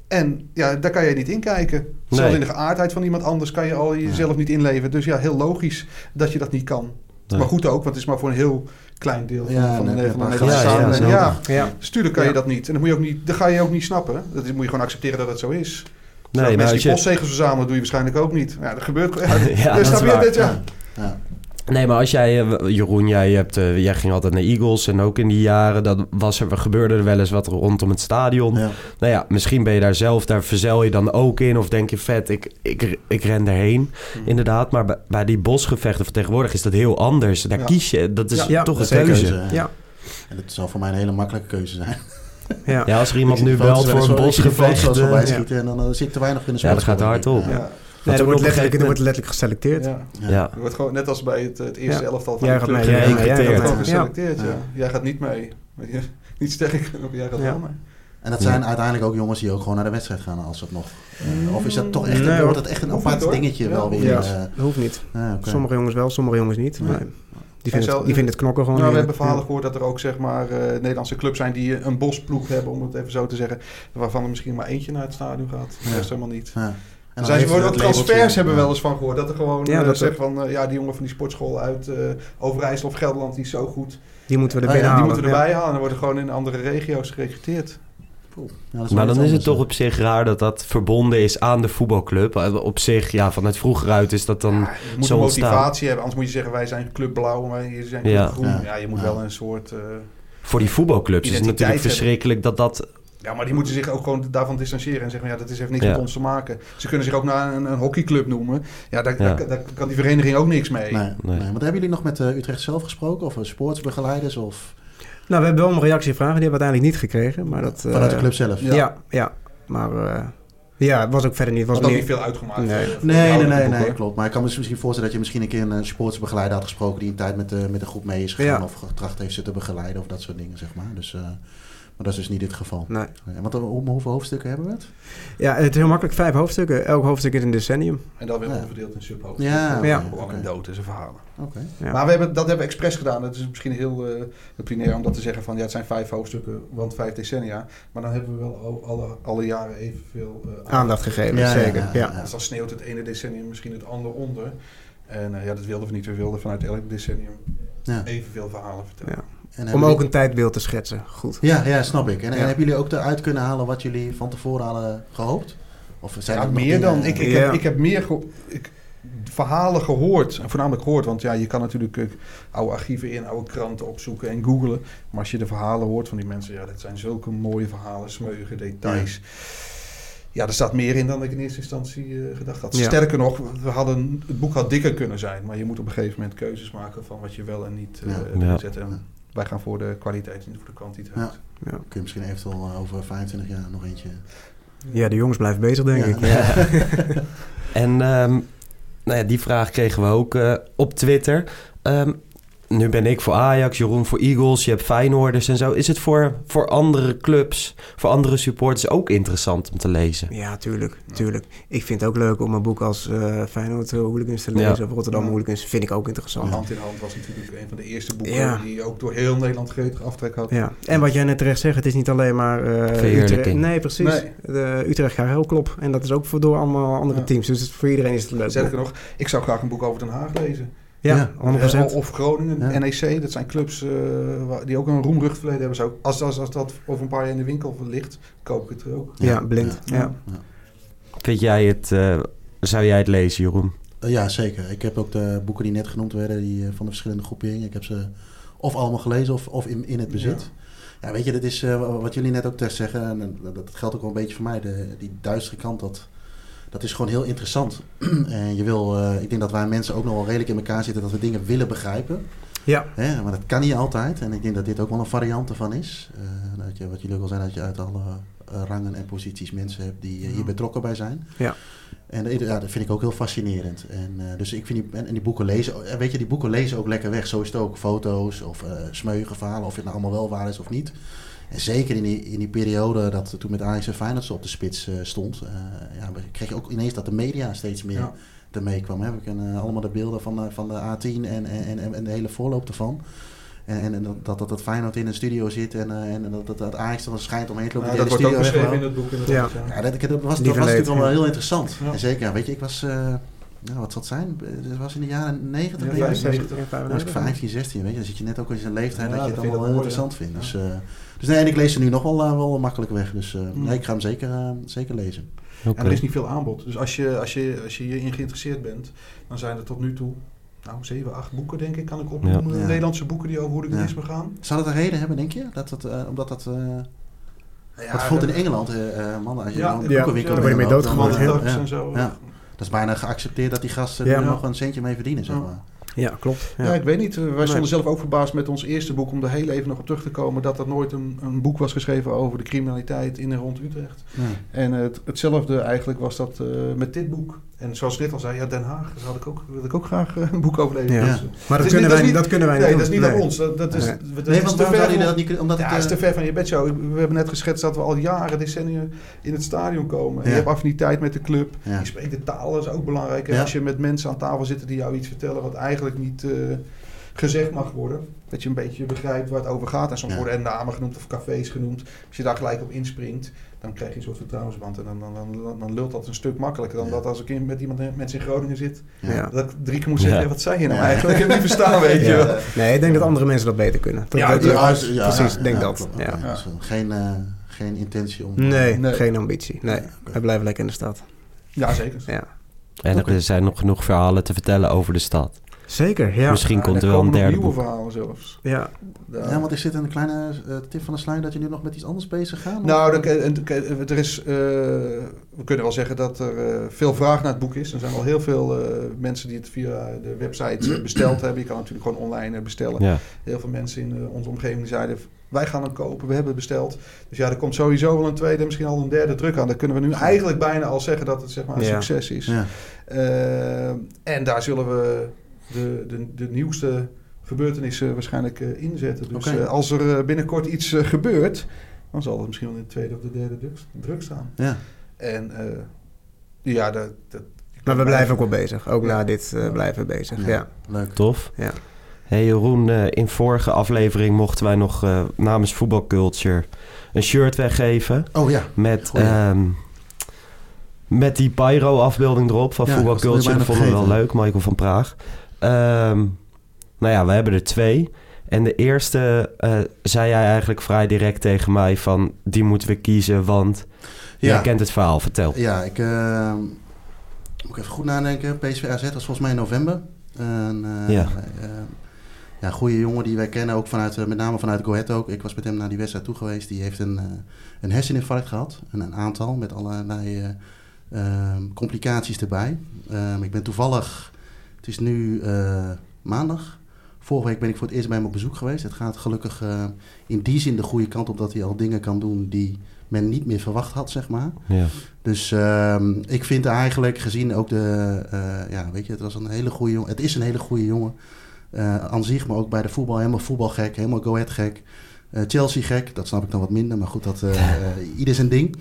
En ja, daar kan je niet in kijken. Zelfs Nee. in de geaardheid van iemand anders kan je al jezelf niet inleven. Dus ja, heel logisch dat je dat niet kan. Nee. Maar goed ook, want het is maar voor een heel klein deel van, Ja, van, de, nee, van samenleving. Ja, Ja. dus tuurlijk kan je dat niet. En dat, moet je ook niet, dat ga je ook niet snappen. Dat is- moet je gewoon accepteren dat het zo is. Nee, maar mensen als die je, postzegels verzamelen doe je waarschijnlijk ook niet. Ja, dat gebeurt. Ja, Ja, dus dat snap je dit? Ja. Nee, maar als jij, eh, Jeroen, jij, hebt, eh, jij ging altijd naar Eagles en ook in die jaren, dat was er, gebeurde er wel eens wat rondom het stadion. Ja. Nou ja, misschien ben je daar zelf, daar verzel je dan ook in of denk je vet, ik, ik, ik ren erheen. Hmm. Inderdaad, maar bij, bij die bosgevechten van tegenwoordig is dat heel anders. Daar Ja. kies je, dat is Ja, ja, toch een keuze. Keuze. Ja. En dat zal voor mij een hele makkelijke keuze zijn. Ja. Ja, als er iemand nu belt voor een bosgevecht... voorbij eh, schieten En dan zit ik te weinig in de Ja, dat gaat hard op. Nee, er wordt letterlijk, er wordt letterlijk geselecteerd. Ja. Ja. Ja. Je wordt gewoon net als bij het, het eerste Ja. elftal van Jij de gaat club mee, jij- gerekend. jij Jij gaat geselecteerd, ja. Ja. Jij gaat niet mee. Niet sterk genoeg, jij gaat Ja. wel mee. En dat zijn uiteindelijk ook jongens die ook gewoon naar de wedstrijd gaan als het nog. eh, of is dat toch echt, Nee, wordt het echt een apart niet, dingetje Ja, wel weer? Ja. eh, Dat hoeft niet. ja, oké. Sommige jongens wel, sommige jongens niet. Nee. Maar die, vinden het, die vinden het knokken gewoon. Nou, we hebben verhalen gehoord dat er ook zeg maar, eh, Nederlandse clubs zijn die een bosploeg hebben, om het even zo te zeggen. Waarvan er misschien maar eentje naar het stadion gaat. Ja. rest helemaal niet. En dan zijn ze worden ook transfers hebben we wel eens van gehoord. Dat er gewoon Ja, dat zeggen van eh, ja, die jongen van die sportschool uit eh Overijssel of Gelderland die is zo goed. Die moeten we er Ah, ja, binnen die halen. moeten we Ja. erbij halen en dan worden gewoon in andere regio's gerecruiteerd. Ja, dat wel Maar iets dan is het toch op zich raar dat dat verbonden is aan de voetbalclub. Eh, Op zich, ja, vanuit vroeger uit is dat dan... Ja, je moet zo een ontstaan. motivatie hebben. Anders moet je zeggen wij zijn club blauw, maar je zijn club Ja. groen. Ja. Ja. je moet Ja. wel een soort... eh, Voor die voetbalclubs is het natuurlijk verschrikkelijk dat dat... ja, maar die moeten zich ook gewoon daarvan distancieren en zeggen ja, dat is, heeft niks Ja. met ons te maken. Ze kunnen zich ook naar een, een hockeyclub noemen. Ja, daar, Ja. Daar, daar kan die vereniging ook niks mee. Nee, Nee. nee. Want hebben jullie nog met eh, Utrecht zelf gesproken? Of eh, sportsbegeleiders? Of Nou, we hebben wel een reactievragen. Die hebben we uiteindelijk niet gekregen. Maar dat, eh, vanuit de club zelf? Ja. Ja, ja. Maar eh, ja, het was ook verder niet. Het was ook niet veel uitgemaakt. Nee. Nee, nee, nee, klopt. Maar ik kan me dus misschien voorstellen dat je misschien een keer een sportsbegeleider had gesproken die een tijd met de, met de groep mee is gegaan Ja. of getracht heeft ze te begeleiden of dat soort dingen, zeg maar. Dus, eh, maar dat is dus niet het geval. nee. Ja, Want eh, om hoeveel hoofdstukken hebben we het? Ja, het is heel makkelijk. Vijf hoofdstukken. Elk hoofdstuk is een decennium. En dan weer Ja. onderverdeeld in subhoofdstukken. Ja, Ja. oké. in dood en zijn verhalen. Oké. Ja. Maar we hebben, dat hebben we expres gedaan. Het is misschien heel uh, primair om dat te zeggen van ja, het zijn vijf hoofdstukken, want vijf decennia. Maar dan hebben we wel al- alle, alle jaren evenveel uh, Aandacht gegeven, Ja, zeker. ja, Ja, ja. Dus dan sneeuwt het ene decennium misschien het andere onder. En uh, ja, dat wilden we niet. We wilden vanuit elk decennium Ja. evenveel verhalen vertellen. En Om hebben ook een tijdbeeld te schetsen. Goed. Ja, ja, snap ik. En, hebben jullie ook eruit kunnen halen wat jullie van tevoren hadden gehoopt? Of zijn Ja, er meer dingen- dan. Ik, ik, Ja. heb, ik heb meer ge- ik, verhalen gehoord. En voornamelijk gehoord. Want ja, je kan natuurlijk eh, oude archieven in, oude kranten opzoeken en googlen. Maar als je de verhalen hoort van die mensen, ja, dat zijn zulke mooie verhalen, smeuïge details. Ja. er staat meer in dan ik in eerste instantie eh, gedacht had. Ja. Sterker nog, we hadden, het boek had dikker kunnen zijn. Maar je moet op een gegeven moment keuzes maken van wat je wel en niet eh Ja. zet. En wij gaan voor de kwaliteit, niet voor de kwantiteit. Ja. Ja. Kun je misschien eventueel eh, over 25 jaar nog eentje... ja, de jongens blijven bezig, denk Ja, ik. nee. En ehm, nou ja, die vraag kregen we ook eh, op Twitter. Ehm, nu ben ik voor Ajax, Jeroen voor Eagles, je hebt Feyenoorders en zo. Is het voor, voor andere clubs, voor andere supporters ook interessant om te lezen? Ja, tuurlijk, tuurlijk. Ik vind het ook leuk om een boek als eh Feyenoord eh, Hooligans te Ja. lezen. Of Rotterdam Ja. Hooligans, vind ik ook interessant. Hand in Hand was natuurlijk een van de eerste boeken Ja. die ook door heel Nederland gretig aftrek had. Ja, en wat jij net terecht zegt, het is niet alleen maar eh. Utrecht. Nee, precies. Nee. De Utrecht gaat heel klop. En dat is ook voor door allemaal andere Ja. teams. Dus het, voor iedereen is het leuk. Sterker nog, ik zou graag een boek over Den Haag lezen. Ja, Ja. 100%. Eh, Of Groningen, Ja. NEC, dat zijn clubs eh, die ook een roemrucht verleden hebben. Zou, als, als, als dat over een paar jaar in de winkel ligt, koop ik het er ook. ja, blind. Ja. Ja. Vind jij het, eh, zou jij het lezen, Jeroen? Ja, zeker. Ik heb ook de boeken die net genoemd werden, die, van de verschillende groeperingen. Ik heb ze of allemaal gelezen of, of in, in het bezit. Ja. weet je, dat is eh, wat jullie net ook terecht zeggen. En dat geldt ook wel een beetje voor mij. De, die duistere kant, dat, dat is gewoon heel interessant. en je wil, eh, ik denk dat wij mensen ook nog wel redelijk in elkaar zitten, dat we dingen willen begrijpen. Ja. Hè, maar dat kan niet altijd. En ik denk dat dit ook wel een variant ervan is. Eh, dat je, wat jullie ook al zeiden, dat je uit alle eh, rangen en posities mensen hebt die eh, hier betrokken bij zijn. Ja. En eh, ja, dat vind ik ook heel fascinerend. En, eh, dus ik vind die, en, en die boeken lezen, eh, weet je, die boeken lezen ook lekker weg. Zo is het ook. Foto's of eh smeuïge verhalen, of het nou allemaal wel waar is of niet. En zeker in die, in die periode dat toen met Ajax en Feyenoord op de spits eh, stond, eh, ja, kreeg je ook ineens dat de media steeds meer Ja. ermee kwam. Hè. We kennen allemaal de beelden van de, van de A10 en, en, en, en de hele voorloop ervan. En, en, en dat, dat dat Feyenoord in een studio zit en, eh, en dat, dat, dat Ajax dan schijnt omheen te lopen. Ja, dat wordt ook studio beschreven in het boek. Ja. ja. Ja, dat, dat was, dat was natuurlijk wel heel interessant. Ja. En zeker, ja, weet je, ik was, eh, nou, wat zal het zijn? Het was in de jaren 90, Ja, denk ik. 95. Dan was ik 15, 16, weet je. Dan zit je net ook in zijn leeftijd Ja, dat je dat het allemaal heel interessant vindt. Dus, eh, dus nee, en ik lees ze nu nog wel, eh, wel makkelijk weg. Dus eh, Mm. nee, ik ga hem zeker, eh, zeker lezen. En er is niet veel aanbod. Dus als je, als, je, als je hierin geïnteresseerd bent, dan zijn er tot nu toe, nou, zeven, acht boeken denk ik, kan ik opnoemen. Ja. Nederlandse boeken die over hooliganisme gaan. Zou dat een reden hebben, denk je? Dat het, eh, omdat dat... eh Ja, wat bijvoorbeeld in Engeland, mannen, als je Ja, een ja, boekenwinkel daar word je mee ja. en zo. Dat is bijna geaccepteerd dat die gasten Ja. er nog een centje mee verdienen, zeg Ja. maar. Ja, klopt. Ja. Ja. ik weet niet. Eh, Wij stonden Nee. zelf ook verbaasd met ons eerste boek, om er heel even nog op terug te komen, dat er nooit een, een boek was geschreven over de criminaliteit in en rond Utrecht. Nee. En het, hetzelfde eigenlijk was dat eh, met dit boek. En zoals Rick al zei, ja, Den Haag, daar had ik ook, wil ik ook graag eh, een boek over lezen. Ja. Dus, eh, Maar dat is kunnen, niet- wij, niet- dat kunnen wij nee, niet dat is niet aan ons. Dat, dat is, Nee. dat Nee, is want te waarom ver zou je van- dat niet kunnen? Omdat ja, het, is eh, te ver van je bedshow. We hebben net geschetst dat we al jaren, decennia in het stadion komen. En je hebt affiniteit met de club. Ja. Je spreekt de taal, dat is ook belangrijk. En Ja. als je met mensen aan tafel zit die jou iets vertellen wat eigenlijk niet eh, gezegd mag worden. Dat je een beetje begrijpt waar het over gaat. En soms Ja. worden er namen genoemd of cafés genoemd. Als je daar gelijk op inspringt, dan krijg je een soort vertrouwensband. En dan, dan, dan, dan lult dat een stuk makkelijker dan Ja. dat als ik in, met iemand mensen in Groningen zit. Ja. Dat ik drie keer moet zeggen, Ja. "Hey, wat zei je nou Ja. eigenlijk? Ik heb niet verstaan, weet je. Nee, ik denk dat andere mensen dat beter kunnen. Dat, Ja, dat- die- precies, ja, denk ja, dat. Ja. Geen, eh, geen intentie om... Nee, Nee. geen ambitie. Nee, wij blijven lekker in de stad. Ja, zeker. Ja. En er zijn nog genoeg verhalen te vertellen over de stad. Zeker, ja. Misschien Ja, komt er wel een derde nieuwe boek. verhalen zelfs. Ja, Ja. Ja, want is dit een kleine eh, tip van de sluier dat je nu nog met iets anders bezig gaat? Nou, er, is, eh, we kunnen wel zeggen dat er eh, veel vraag naar het boek is. Er zijn wel heel veel eh, mensen die het via de website besteld hebben. Je kan natuurlijk gewoon online bestellen. Ja. Heel veel mensen in onze omgeving die zeiden, wij gaan hem kopen, we hebben het besteld. Dus ja, er komt sowieso wel een tweede, misschien al een derde druk aan. Dan kunnen we nu eigenlijk bijna al zeggen dat het zeg maar, een Ja. succes is. Ja. En daar zullen we de, de, de nieuwste gebeurtenissen waarschijnlijk eh, inzetten. Dus eh, als er eh, binnenkort iets gebeurt, dan zal het misschien wel in de tweede of de derde druk, druk staan. Ja. En eh, ja, dat, dat, maar we blijven ook wel bezig. Ook Ja. na dit blijven we bezig. Ja. Leuk. Tof. Ja. Hey Jeroen, in vorige aflevering mochten wij nog namens Voetbalculture een shirt weggeven. Oh ja. Met, ehm, met die Pyro-afbeelding erop van Ja, Voetbal Culture. Dat vonden we wel leuk, Michael van Praag. Ehm, nou ja, we hebben er twee. En de eerste eh, zei jij eigenlijk vrij direct tegen mij van... die moeten we kiezen, want jij Ja. kent het verhaal. Vertel. Ja, ik eh, moet even goed nadenken. PSV AZ was volgens mij in november. En, eh, Ja. eh, ja, goede jongen die wij kennen, ook vanuit, eh, met name vanuit Go Ahead ook. Ik was met hem naar die wedstrijd toe geweest. Die heeft een, een herseninfarct gehad. En een aantal met allerlei ehm, complicaties erbij. Ehm, ik ben toevallig, het is nu eh, maandag, Vorige week ben ik voor het eerst bij hem op bezoek geweest. Het gaat gelukkig eh, in die zin de goede kant op dat hij al dingen kan doen die men niet meer verwacht had, zeg maar. Ja. Dus ehm, ik vind eigenlijk, gezien ook de, eh, ja, weet je, het was een hele goede jongen. Het is een hele goede jongen. Aan zich, maar ook bij de voetbal helemaal voetbalgek, helemaal go ahead gek. Chelsea gek, dat snap ik dan wat minder, maar goed, dat, ieder zijn ding.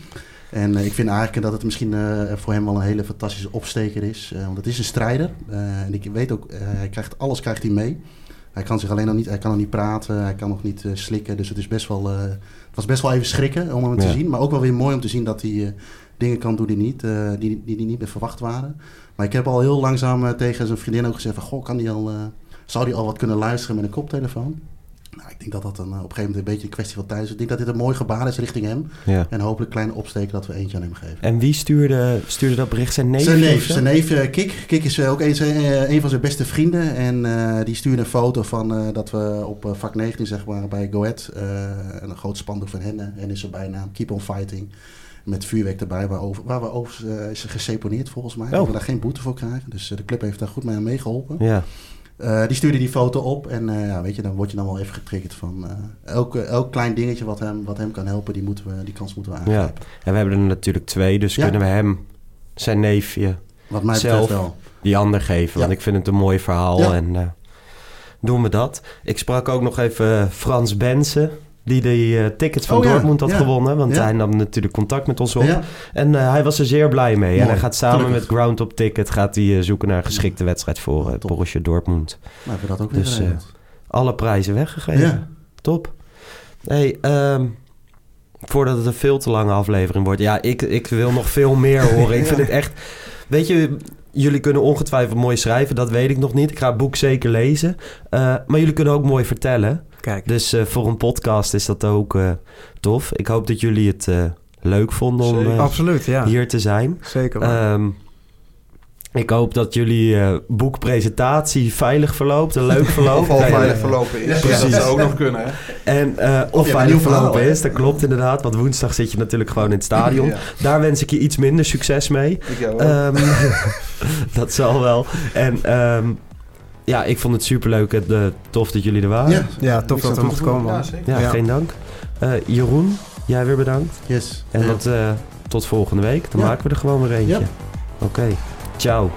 En eh, ik vind eigenlijk dat het misschien eh, voor hem wel een hele fantastische opsteker is. Eh, want het is een strijder. En ik weet ook, hij krijgt, alles krijgt hij mee. Hij kan zich alleen nog niet, hij kan nog niet praten, hij kan nog niet slikken. Dus het, is best wel, het was best wel even schrikken om hem te zien. Maar ook wel weer mooi om te zien dat hij dingen kan doen die, niet, die, die, die niet meer verwacht waren. Maar ik heb al heel langzaam tegen zijn vriendin ook gezegd van... Goh, kan die al, zou die al wat kunnen luisteren met een koptelefoon? Nou, ik denk dat dat een, eh, op een gegeven moment een beetje een kwestie van tijd is. Ik denk dat dit een mooi gebaar is richting hem. Ja. En hopelijk een kleine opsteken dat we eentje aan hem geven. En wie stuurde, stuurde dat bericht? Zijn neef? zijn neef, zo? zijn neef eh, Kik. Kik is eh, ook een, een van zijn beste vrienden. En die stuurde een foto van dat we op vak 19, zeg maar, bij Go Ahead... eh, een groot spandoek van hen. En is zijn bijnaam Keep on Fighting. Met vuurwerk erbij, waar, over, waar we over eh, is geseponeerd volgens mij. Oh. Dat we daar geen boete voor krijgen. Dus de club heeft daar goed mee aan meegeholpen. Ja. Eh, die stuurde die foto op en eh, ja, weet je, dan word je dan wel even getriggerd van eh, elk, elk klein dingetje wat hem, wat hem kan helpen, die, moeten we, die kans moeten we ja. aangrijpen. En we hebben er natuurlijk twee, dus Ja. kunnen we hem, zijn neefje, Wat mij Zelf. wel. die ander geven. Want Ja. ik vind het een mooi verhaal. Ja. En doen we dat. Ik sprak ook nog even Frans Bensen. Die de eh, tickets van Oh ja, Dortmund had ja. gewonnen. Want Ja. hij nam natuurlijk contact met ons op. En eh, hij was er zeer blij mee. En hij gaat samen gelukkig. met Ground Up Ticket gaat hij, eh, zoeken naar een geschikte wedstrijd voor Top. Borussia Dortmund. hebben we dat ook Dus. Alle prijzen weggegeven. Top. Hey, ehm, voordat het een veel te lange aflevering wordt. Ja, ik, ik wil nog veel meer horen. Ik vind het echt... Weet je, jullie kunnen ongetwijfeld mooi schrijven. Dat weet ik nog niet. Ik ga het boek zeker lezen. Maar jullie kunnen ook mooi vertellen. Kijk, Dus eh, voor een podcast is dat ook eh, tof. Ik hoop dat jullie het eh, leuk vonden om Zeker. eh, absoluut, ja. hier te zijn. Zeker. Ehm, ik hoop dat jullie eh, boekpresentatie veilig verloopt en leuk verloopt. Of al veilig verlopen is. Ja, Ja, dat precies. zou ook nog kunnen, hè? En eh, of een veilig verlopen is, dat klopt inderdaad. Want woensdag zit je natuurlijk gewoon in het stadion. Ja, Daar wens ik je iets minder succes mee. ik jou ook. Ehm, dat zal wel. En ehm, ja, ik vond het superleuk en eh, tof dat jullie er waren. ja, ja, tof dat we mochten komen. ja. Ja, Ja. geen dank. Eh, Jeroen, jij weer bedankt. yes. En Ja. dat, eh, tot volgende week. Dan Ja. maken we er gewoon weer eentje. Ja. Oké, ciao.